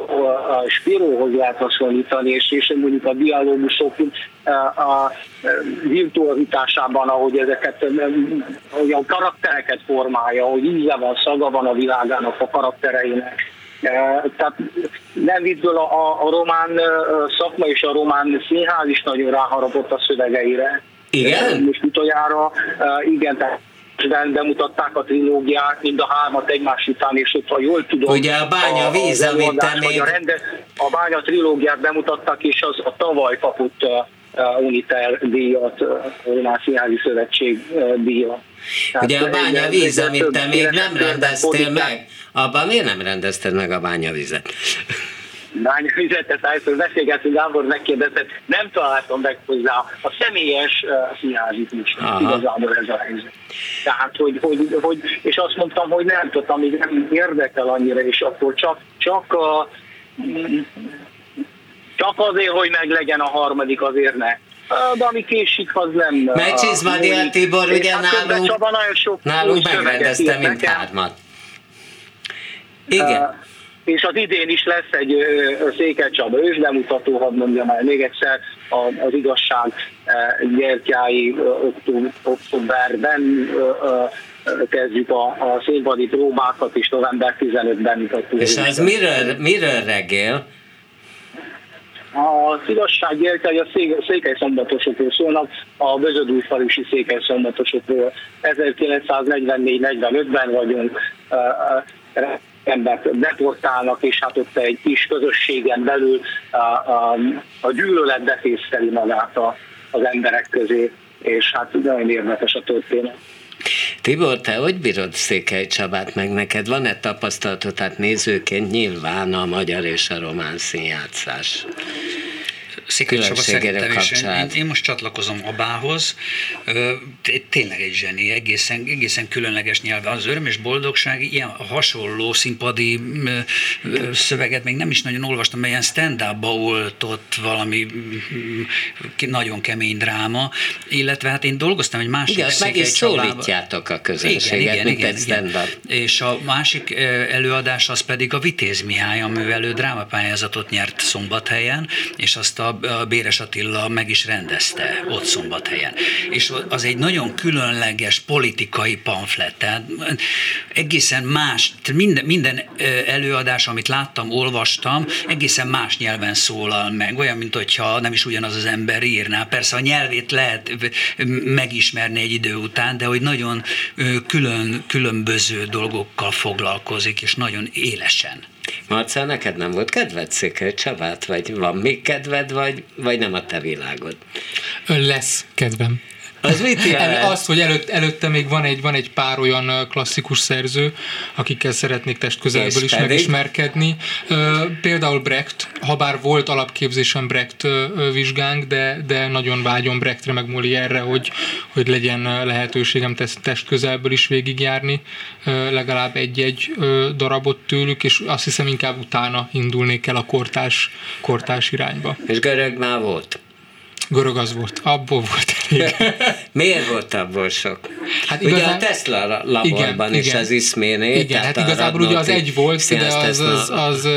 a Spirohoz lehet hasonlítani, és, és mondjuk a dialógusok a virtualitásában, ahogy ezeket, hogy a karaktereket formálja, hogy íze van, szaga van a világának, a karaktereinek. Tehát nem viccből a, a román szakma és a román színház is nagyon ráharapott a szövegeire. Igen? Most utoljára, igen, tehát bemutatták a trilógiát, mind a hármat egymás után, és ott, ha jól tudom... Ugye a bánya víz, a, amit te még... A, rende, a bánya trilógiát bemutattak, és az a tavaly kapott uh, Uniter díjat, uh, Színházi Szövetség uh, díjat. Ugye a bánya víz, amit te még nem rendeztél meg, abban miért nem rendezted meg a bánya bányavizet, ezt először beszélgetünk, Gábor megkérdezett, nem találtam meg hozzá a személyes uh, színházi igazából ez a helyzet. Tehát, hogy, hogy, hogy, és azt mondtam, hogy nem tudtam, amíg nem érdekel annyira, és akkor csak, csak a, csak azért, hogy meglegyen a harmadik, azért ne. De ami késik, az nem... Megcsizmadi Tibor, ugye hát nálunk, Csaba nagyon sok nálunk megrendezte mindhármat. Igen. Uh, és az idén is lesz egy Székely Csaba ősbemutató, hadd mondjam el még egyszer, az igazság gyertyái októberben kezdjük a, a színpadi próbákat, és november 15-ben mutató. És ez miről, miről regél? A igazság gyertyái a székely szombatosokról szólnak, a Bözödújfalusi székely szombatosokról. 1944-45-ben vagyunk, embert deportálnak, és hát ott egy kis közösségen belül a, a, a gyűlölet befészteli magát a, az emberek közé, és hát nagyon érdekes a történet. Tibor, te hogy bírod Székely Csabát, meg neked van-e tapasztalatod, tehát nézőként nyilván a magyar és a román színjátszás? Szerettem, és én, én most csatlakozom Abához. Tényleg egy zseni, egészen, egészen különleges nyelve. Az öröm és boldogság, ilyen hasonló színpadi szöveget még nem is nagyon olvastam, mert ilyen stand-upba oltott valami nagyon kemény dráma, illetve hát én dolgoztam egy másik igen, meg is szólítjátok a közönséget, igen, igen, igen, stand-up. És a másik előadás az pedig a Vitéz Mihály, amivel drámapályázatot nyert Szombathelyen, és azt a a Béres Attila meg is rendezte ott Szombathelyen. És az egy nagyon különleges politikai pamflet, tehát egészen más, minden, minden előadás, amit láttam, olvastam, egészen más nyelven szólal meg, olyan, mint hogyha nem is ugyanaz az ember írná. Persze a nyelvét lehet megismerni egy idő után, de hogy nagyon külön, különböző dolgokkal foglalkozik, és nagyon élesen. Marcel, neked nem volt kedved Székely Csabát, vagy van még kedved, vagy, vagy nem a te világod? Lesz kedvem. Az mit jelent? Azt, hogy előtt, előtte még van egy, van egy pár olyan klasszikus szerző, akikkel szeretnék testközelből is megismerkedni. Például Brecht, ha bár volt alapképzésem Brecht vizsgánk, de, de nagyon vágyom Brechtre meg Molière-re, hogy, hogy legyen lehetőségem testközelből is végigjárni legalább egy-egy darabot tőlük, és azt hiszem inkább utána indulnék el a kortás, kortás irányba. És görög már volt? Görög az volt, abból volt elég. Miért volt abból sok? Hát igazán, ugye a Tesla laborban igen, is igen. az iszméné. Igen, hát igazából ugye az egy volt, de az, az, az,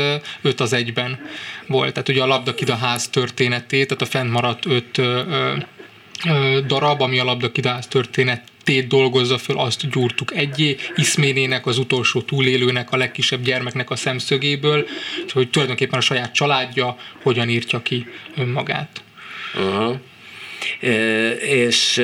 öt az egyben volt. Tehát ugye a labdakidaház történetét, tehát a fennmaradt öt ö, ö, darab, ami a labdakidaház történetét dolgozza föl, azt gyúrtuk egyé, Iszménének, az utolsó túlélőnek, a legkisebb gyermeknek a szemszögéből, hogy tulajdonképpen a saját családja hogyan írtja ki önmagát. Uh-huh. És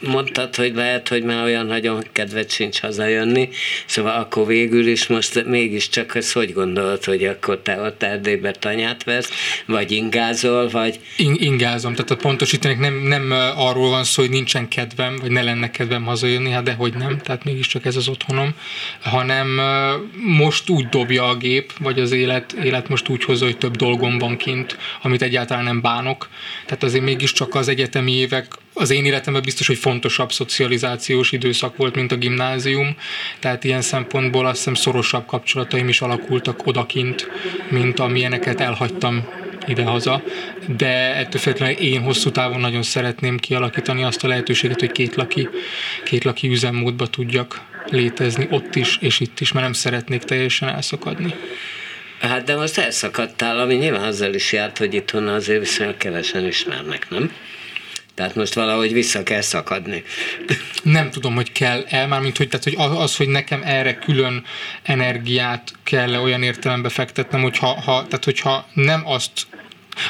mondtad, hogy lehet, hogy már olyan nagyon kedvet sincs hazajönni, szóval akkor végül is most mégiscsak ezt hogy gondolod, hogy akkor te ott Erdélybe tanyát vesz, vagy ingázol, vagy... In- ingázom, tehát a pontosítanék nem, nem arról van szó, hogy nincsen kedvem, vagy ne lenne kedvem hazajönni, hát dehogy nem, tehát mégiscsak ez az otthonom, hanem most úgy dobja a gép, vagy az élet, élet most úgy hozza, hogy több dolgom van kint, amit egyáltalán nem bánok, tehát azért mégiscsak csak az egyetemi évek az én életemben biztos, hogy fontosabb szocializációs időszak volt, mint a gimnázium, tehát ilyen szempontból azt hiszem szorosabb kapcsolataim is alakultak odakint, mint amilyeneket elhagytam idehaza, de ettől függetlenül én hosszú távon nagyon szeretném kialakítani azt a lehetőséget, hogy két laki, két laki üzemmódba tudjak létezni ott is és itt is, mert nem szeretnék teljesen elszakadni. Hát de most elszakadtál, ami nyilván azzal is járt, hogy itthon azért viszonylag kevesen ismernek, nem? Tehát most valahogy vissza kell szakadni. Nem tudom, hogy kell el, mármint hogy, tehát, hogy az, hogy nekem erre külön energiát kell olyan értelembe fektetnem, hogyha, ha, tehát hogyha nem azt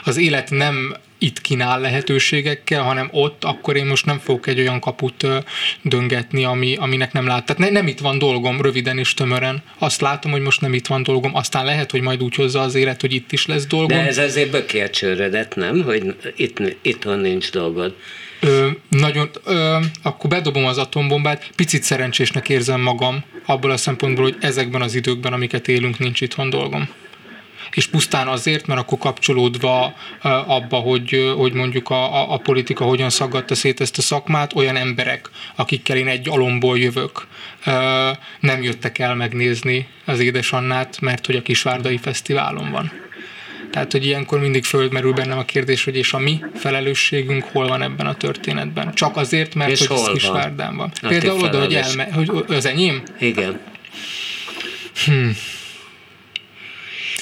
az élet nem itt kínál lehetőségekkel, hanem ott, akkor én most nem fogok egy olyan kaput döngetni, ami, aminek nem lát. Tehát ne, nem itt van dolgom, röviden és tömören. Azt látom, hogy most nem itt van dolgom, aztán lehet, hogy majd úgy hozza az élet, hogy itt is lesz dolgom. De ez azért bökércsőrödet, nem? Hogy itt, itthon nincs dolgod. Ö, nagyon, ö, akkor bedobom az atombombát, picit szerencsésnek érzem magam abból a szempontból, hogy ezekben az időkben, amiket élünk, nincs itthon dolgom és pusztán azért, mert akkor kapcsolódva abba, hogy, hogy mondjuk a, a politika hogyan szaggatta szét ezt a szakmát, olyan emberek, akikkel én egy alomból jövök, nem jöttek el megnézni az édesannát, mert hogy a Kisvárdai Fesztiválon van. Tehát, hogy ilyenkor mindig földmerül bennem a kérdés, hogy és a mi felelősségünk hol van ebben a történetben. Csak azért, mert és hogy ez Kisvárdán van. van. Például oda, hogy, elme, hogy az enyém? Igen. Hmm.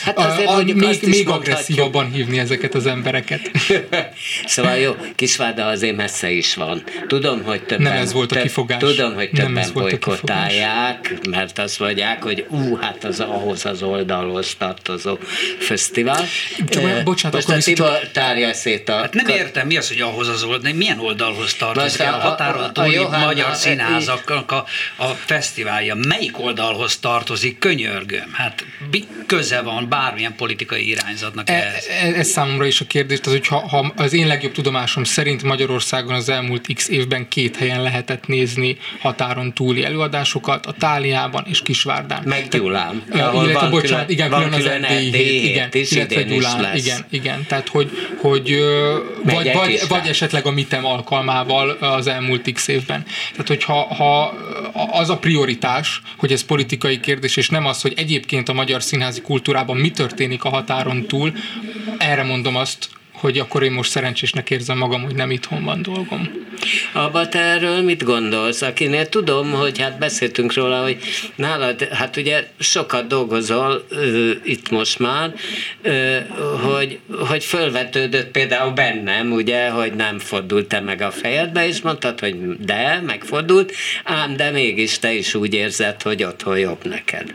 Hát azért a, a, még, azt még agresszívabban hívni ezeket az embereket. szóval jó, Kisvárda azért messze is van. Tudom, hogy többen, Nem ez volt a kifogás. Tudom, hogy többen bolykottálják, mert azt mondják, hogy ú, hát az ahhoz az oldalhoz tartozó fesztivál. Csak, uh, bocsánat, Most a Tibor tárja szét a... Hát nem értem, mi az, hogy ahhoz az oldal, milyen oldalhoz tartozik a, a határon túli magyar színházaknak a, a fesztiválja. Melyik oldalhoz tartozik? Könyörgöm. Hát köze van bármilyen politikai irányzatnak e, ehhez. Ez, ez számomra is a kérdés, az, hogy ha, ha az én legjobb tudomásom szerint Magyarországon az elmúlt x évben két helyen lehetett nézni határon túli előadásokat, a Táliában és Kisvárdán. Meg Gyulán. Illetve, bocsánat, igen, külön az erdélyi igen, illetve Gyulán, igen, igen, tehát hogy, hogy vagy, vagy, vagy esetleg a mitem alkalmával az elmúlt x évben. Tehát, hogyha ha az a prioritás, hogy ez politikai kérdés, és nem az, hogy egyébként a magyar színházi kultúrában mi történik a határon túl, erre mondom azt, hogy akkor én most szerencsésnek érzem magam, hogy nem itthon van dolgom. Abba te erről mit gondolsz? Akinél tudom, hogy hát beszéltünk róla, hogy nálad, hát ugye sokat dolgozol uh, itt most már, uh, hogy, hogy fölvetődött például bennem, ugye, hogy nem fordult te meg a fejedbe, és mondtad, hogy de, megfordult, ám de mégis te is úgy érzed, hogy otthon jobb neked.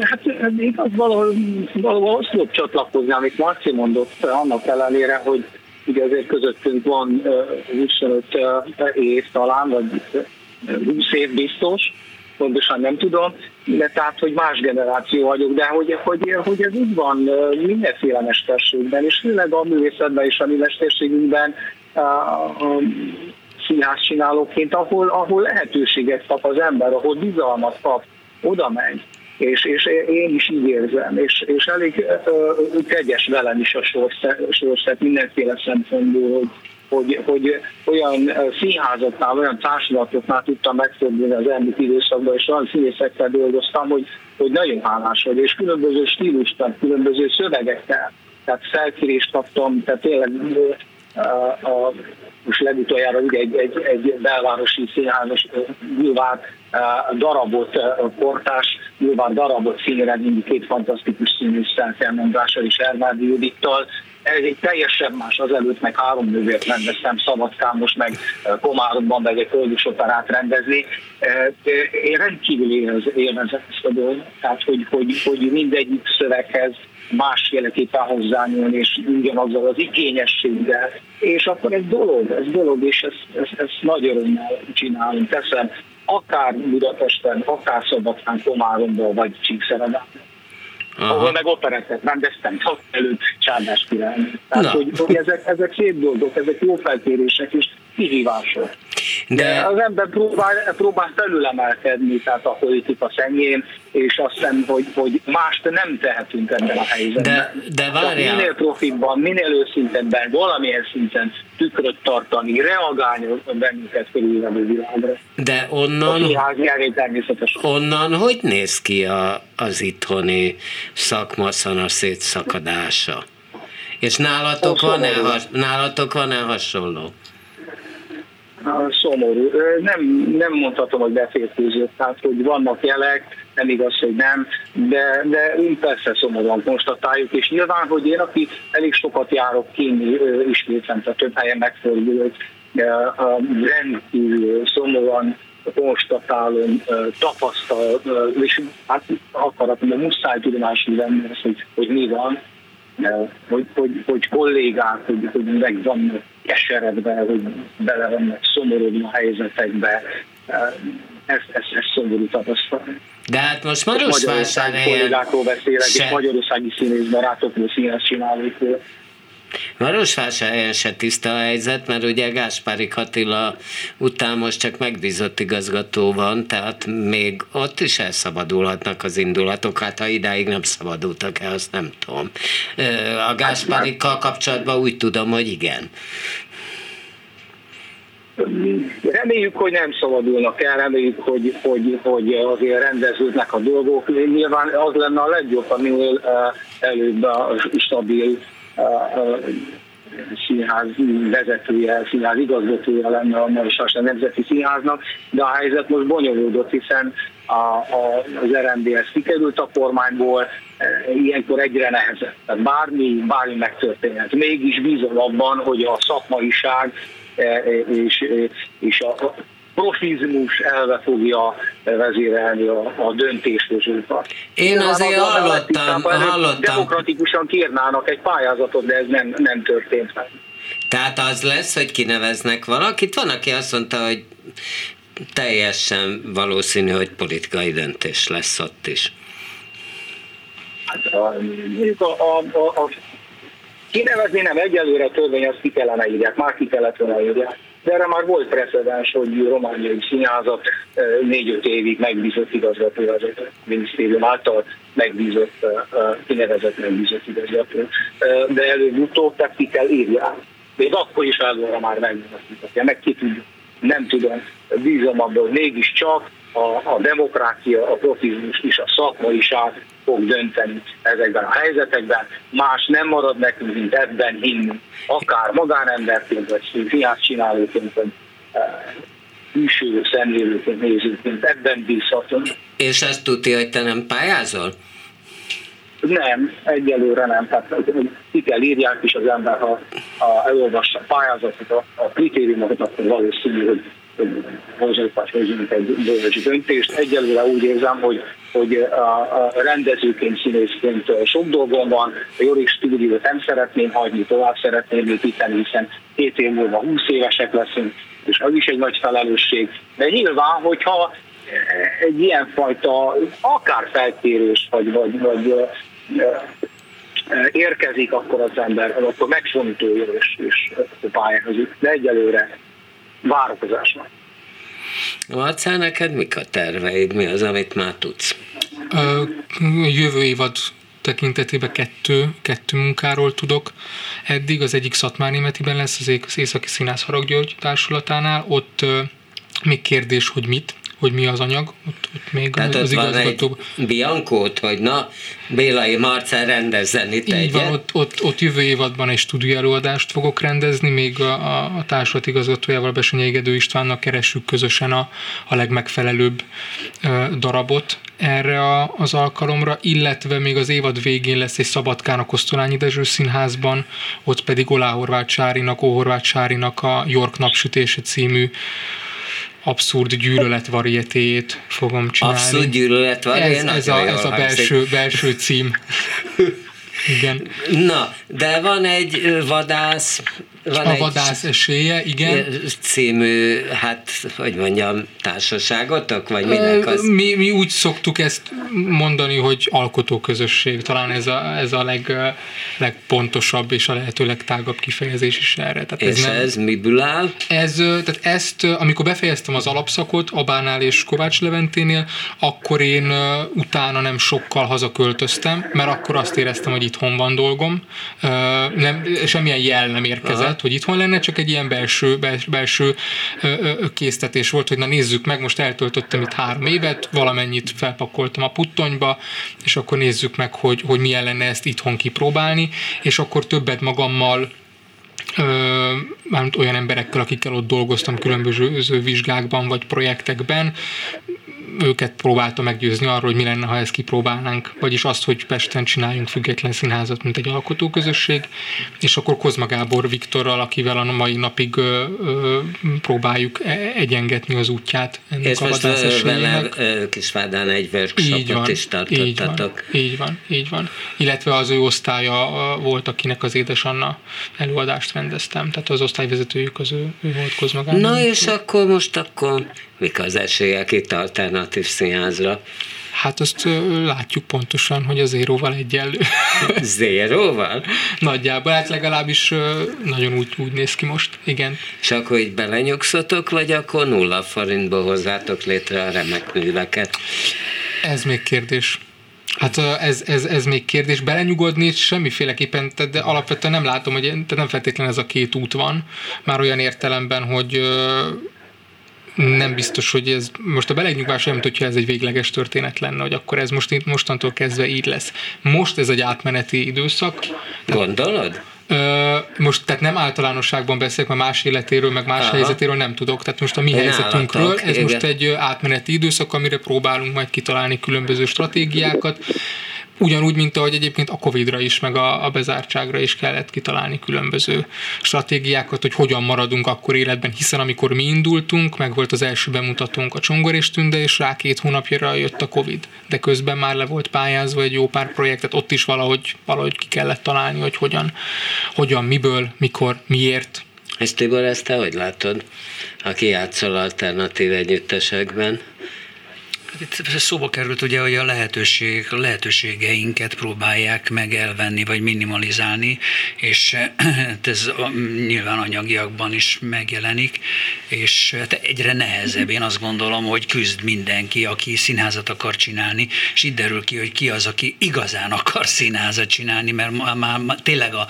Hát én az valahol, valahol azt tudok csatlakozni, amit Marci mondott, annak ellenére, hogy ugye azért közöttünk van 25 év talán, vagy 20 év biztos, pontosan nem tudom, de tehát, hogy más generáció vagyok, de hogy, hogy, hogy ez úgy van mindenféle mesterségben, és főleg a művészetben és a mi mesterségünkben színház ahol, ahol lehetőséget kap az ember, ahol bizalmat kap, oda megy. És, és én is így érzem, és, és elég uh, kegyes velem is a sors, tehát mindenféle szempontból, hogy, hogy, hogy olyan színházatnál, olyan társulatoknál tudtam megfordulni az elmúlt időszakban, és olyan színészekkel dolgoztam, hogy, hogy nagyon hálás vagy, és különböző stílusban, különböző szövegekkel, tehát felkérést kaptam, tehát tényleg a, a, most legutoljára ugye egy, egy, egy belvárosi színházas Gyulvár darabot, portás Gyulvár darabot színre két fantasztikus színésszel, Felmondással és Ervádi Judittal, ez egy teljesen más az előtt, meg három nővért rendeztem Szabadkán, most meg Komáromban meg egy koldus operát rendezni. Én rendkívül élvezem ezt a dolgot, tehát hogy, hogy, hogy mindegyik szöveghez másféleképpen hozzányúlni, és ugyanazzal az igényességgel. És akkor ez dolog, ez dolog, és ezt, ezt, ezt nagy örömmel csinálunk. Teszem, akár Budapesten, akár Szabadkán, Komáromban, vagy Csíkszeredán. Aha. ahol meg operettet rendeztem előtt Csárdás király. Tehát, hogy, hogy ezek, ezek szép dolgok, ezek jó feltérések és kihívások. De... De az ember próbál, próbál felülemelkedni, tehát a politika szennyén, és azt hiszem, hogy, hogy mást nem tehetünk ebben a helyzetben. De, de várjál. Minél profibban, minél őszintebben, valamilyen szinten tükröt tartani, reagálni bennünket körülvevő világra. De onnan, onnan hogy néz ki a, az itthoni szakmaszana szétszakadása? És nálatok van-e, nálatok van-e hasonló? Szomorú. Nem, nem mondhatom, hogy beférkőzött, tehát hogy vannak jelek, nem igaz, hogy nem, de, de persze szomorúan konstatáljuk, és nyilván, hogy én, aki elég sokat járok kínni ismétlen, tehát több helyen megfordult, rendkívül szomorúan konstatálom, tapasztal, és hát akarat, de muszáj tudomásul venni, hogy, hogy mi van, hogy, hogy, hogy kollégák, hogy, hogy meg vannak keseredve, hogy bele vannak szomorodni a helyzetekbe. Ez, ez, ez szomorú tapasztalat. De hát most Marosvásárhelyen... kollégákról beszélek, és magyarországi színész csinálókról. Marosvásárhelyen se tiszta a helyzet, mert ugye Gáspári Katila után most csak megbízott igazgató van, tehát még ott is elszabadulhatnak az indulatok, hát ha idáig nem szabadultak el, azt nem tudom. A Gáspárikkal kapcsolatban úgy tudom, hogy igen. Reméljük, hogy nem szabadulnak el, reméljük, hogy, hogy, hogy azért rendeződnek a dolgok. Nyilván az lenne a legjobb, amivel előbb a stabil színház vezetője, színház igazgatója lenne a Marisas Nemzeti Színháznak, de a helyzet most bonyolódott, hiszen a, a, az RMDS kikerült a kormányból, ilyenkor egyre nehezebb. Tehát bármi, bármi megtörténhet. Mégis bízom abban, hogy a szakmaiság és, és a, profizmus elve fogja vezérelni a, a döntéshozókat. Én azért hallottam, hallottam. Demokratikusan kírnának egy pályázatot, de ez nem, nem történt meg. Tehát az lesz, hogy kineveznek valakit? Van, aki azt mondta, hogy teljesen valószínű, hogy politikai döntés lesz ott is. Hát a, a, a, a, a kinevezni nem egyelőre törvény, azt ki kellene írják, már ki kellett volna írják de erre már volt precedens, hogy romániai színházat négy-öt évig megbízott igazgató az minisztérium által megbízott, kinevezett megbízott igazgató, de előbb-utóbb tehát ki kell írják. Még akkor is előre már megbízott, meg ki tudjuk, nem tudom, bízom abban, hogy mégiscsak a, a demokrácia, a profizmus és a szakmaiság fog dönteni ezekben a helyzetekben. Más nem marad nekünk, mint ebben hinni. Akár magánemberként, vagy fiás csinálóként, vagy e, külső szemlélőként, nézőként, ebben bízhatunk. És ezt tudja, hogy te nem pályázol? Nem, egyelőre nem. Tehát ki kell írják is az ember, ha, ha elolvassa a pályázatot, a, a kritériumokat, akkor valószínű, hogy hozunk egy dolgos döntést. Egyelőre úgy érzem, hogy, hogy a, a rendezőként, színészként sok dolgom van, a Jorik stúdiót nem szeretném hagyni, tovább szeretném építeni, hiszen két év múlva 20 évesek leszünk, és az is egy nagy felelősség. De nyilván, hogyha egy ilyenfajta akár felkérés, vagy, vagy, vagy érkezik, akkor az ember akkor megfontolja és, és pályázik. De egyelőre várakozásnak. Marcel, neked mik a terveid? Mi az, amit már tudsz? A jövő évad tekintetében kettő, kettő munkáról tudok. Eddig az egyik Szatmár Németiben lesz, az Északi Színász Haraggyörgy társulatánál. Ott még kérdés, hogy mit, hogy mi az anyag, ott, ott még Tehát az ott van igazgató... egy Biankót, hogy na, Bélai Marcel rendezzen itt Így egyet. van, ott, ott, ott jövő évadban egy stúdió előadást fogok rendezni, még a, a, a társulat igazgatójával, Besenyei Gedő Istvánnak keressük közösen a, a legmegfelelőbb ö, darabot erre a, az alkalomra, illetve még az évad végén lesz egy Szabadkán a Kosztolányi Dezső Színházban, ott pedig Olá Horváth Sárinak, Ó Horváth Sárinak a York napsütése című abszurd gyűlölet varietéjét fogom csinálni. Abszurd gyűlölet ez, ez, a, ez a belső, belső cím. Igen. Na, de van egy vadász, van a vadász esélye, igen. című, hát, hogy mondjam, társaságotok, vagy minek az? Mi, mi úgy szoktuk ezt mondani, hogy alkotóközösség. Talán ez a, ez a leg, legpontosabb és a lehető legtágabb kifejezés is erre. Tehát és ez, nem, ez miből áll? Ez, tehát ezt, amikor befejeztem az alapszakot Abánál és Kovács Leventénél, akkor én utána nem sokkal hazaköltöztem, mert akkor azt éreztem, hogy itthon van dolgom. Nem, semmilyen jel nem érkezett, Aha. Hogy itthon lenne, csak egy ilyen belső, belső késztetés volt, hogy na nézzük meg, most eltöltöttem itt három évet, valamennyit felpakoltam a puttonyba, és akkor nézzük meg, hogy, hogy milyen lenne ezt itthon kipróbálni, és akkor többet magammal mármint olyan emberekkel, akikkel ott dolgoztam különböző vizsgákban vagy projektekben, őket próbálta meggyőzni arról, hogy mi lenne, ha ezt kipróbálnánk, vagyis azt, hogy Pesten csináljunk független színházat, mint egy alkotóközösség, és akkor Kozma Gábor Viktorral, akivel a mai napig ö, ö, próbáljuk e, egyengetni az útját ennek és a most vele Kisvádán egy workshopot így van, is tartottatok. Így van, így van, így van. Illetve az ő osztálya volt, akinek az édesanna előadást rendeztem, tehát az osztályvezetőjük az ő, ő volt Kozma Gábor. Na és akkor most akkor mik az esélyek itt alternatív színházra? Hát azt látjuk pontosan, hogy a zéróval egyenlő. Zéróval? Nagyjából, hát legalábbis nagyon úgy, úgy néz ki most, igen. És akkor így belenyugszatok, vagy akkor nulla forintból hozzátok létre a remek műveket? Ez még kérdés. Hát ez, ez, ez még kérdés. Belenyugodni semmiféleképpen, de alapvetően nem látom, hogy nem feltétlenül ez a két út van. Már olyan értelemben, hogy nem biztos, hogy ez most a belegnyugvás olyan, hogyha ez egy végleges történet lenne, hogy akkor ez most, mostantól kezdve így lesz. Most ez egy átmeneti időszak. Gondolod? Most tehát nem általánosságban beszélek, mert más életéről, meg más Aha. helyzetéről nem tudok. Tehát most a mi Én helyzetünkről, ez igen. most egy átmeneti időszak, amire próbálunk majd kitalálni különböző stratégiákat. Ugyanúgy, mint ahogy egyébként a Covid-ra is, meg a, a bezártságra is kellett kitalálni különböző stratégiákat, hogy hogyan maradunk akkor életben, hiszen amikor mi indultunk, meg volt az első bemutatónk a Csongor és Tünde, és rá két hónapjára jött a Covid. De közben már le volt pályázva egy jó pár projektet, ott is valahogy, valahogy ki kellett találni, hogy hogyan, hogyan miből, mikor, miért. És Tibor, ezt te hogy látod, aki játszol alternatív együttesekben? Itt szóba került ugye, hogy a lehetőség, lehetőségeinket próbálják meg elvenni, vagy minimalizálni, és hát ez nyilván anyagiakban is megjelenik, és hát egyre nehezebb. Én azt gondolom, hogy küzd mindenki, aki színházat akar csinálni, és itt derül ki, hogy ki az, aki igazán akar színházat csinálni, mert már, már tényleg a,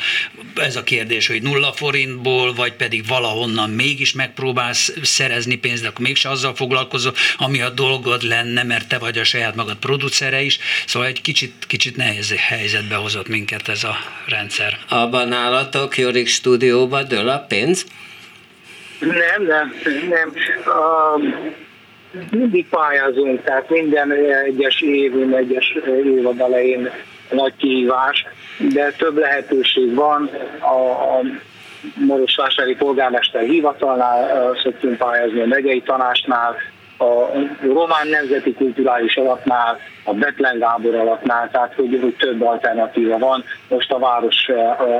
ez a kérdés, hogy nulla forintból, vagy pedig valahonnan mégis megpróbálsz szerezni pénzt, de akkor mégse azzal foglalkozol, ami a dolgod lenne, lenne, mert te vagy a saját magad producere is, szóval egy kicsit, kicsit nehéz helyzetbe hozott minket ez a rendszer. Abban nálatok Jorik stúdióba dől a pénz? Nem, nem, nem. Uh, mindig pályázunk, tehát minden egyes évén, egyes évad elején nagy kihívás, de több lehetőség van. A, a Marosvásárhelyi polgármester hivatalnál szoktunk pályázni, a megyei tanásnál, a román nemzeti kulturális alapnál, a Betlen Gábor alapnál, tehát hogy, hogy több alternatíva van. Most a város,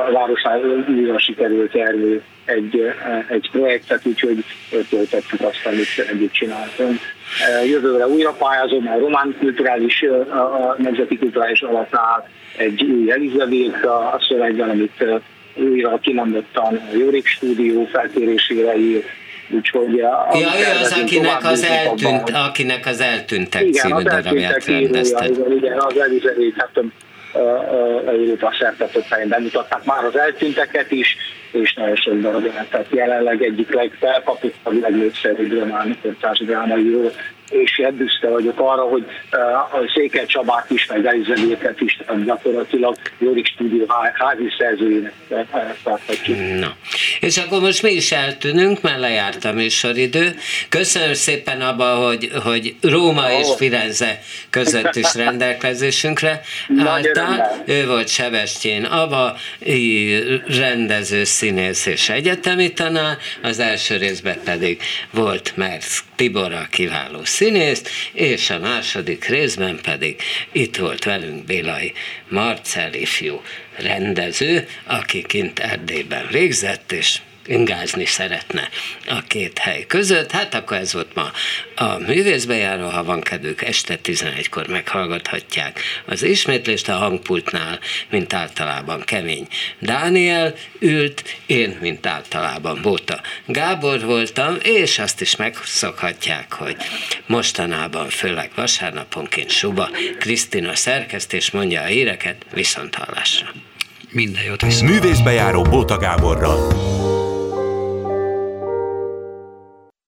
a városnál újra sikerült erő egy, egy projektet, úgyhogy töltettük azt, amit együtt csináltunk. Jövőre újra pályázom, a Román Kulturális, a Nemzeti Kulturális Alapnál egy új Elizabeth a szövegben, amit újra kimondottan a Jórik stúdió felkérésére ír, Úgyhogy ja, ő az, akinek az, eltűnt, akinek az eltűntek igen, című darabját rendezte. Igen, igen, az Elizabeth, hát Európa szerte több helyen bemutatták már az eltűnteket is, és nagyon sok darab tehát jelenleg egyik legfelkapittabb, legnépszerűbb román társadalmai és ilyen büszke vagyok arra, hogy uh, a Székely Csabát is, meg Elizabethet is, gyakorlatilag Jorik Stúdió házi szerzőjének tarthatjuk. Na, és akkor most mi is eltűnünk, mert lejárt a műsoridő. Köszönöm szépen abba, hogy, hogy Róma oh. és Firenze között is rendelkezésünkre álltál. Ő volt Sebestyén Aba, rendező, színész és egyetemi tanár, az első részben pedig volt Mersz Tibor a kiváló színészt, és a második részben pedig itt volt velünk Bélai Marcel ifjú rendező, aki kint Erdélyben végzett, és ingázni szeretne a két hely között. Hát akkor ez volt ma a művészbejáró, ha van kedvük, este 11-kor meghallgathatják az ismétlést a hangpultnál, mint általában kemény. Dániel ült, én, mint általában Bóta Gábor voltam, és azt is megszokhatják, hogy mostanában, főleg vasárnaponként Suba, Krisztina szerkesztés mondja a híreket, viszont hallásra. Minden jót viszont. Művészbejáró Bóta Gáborral.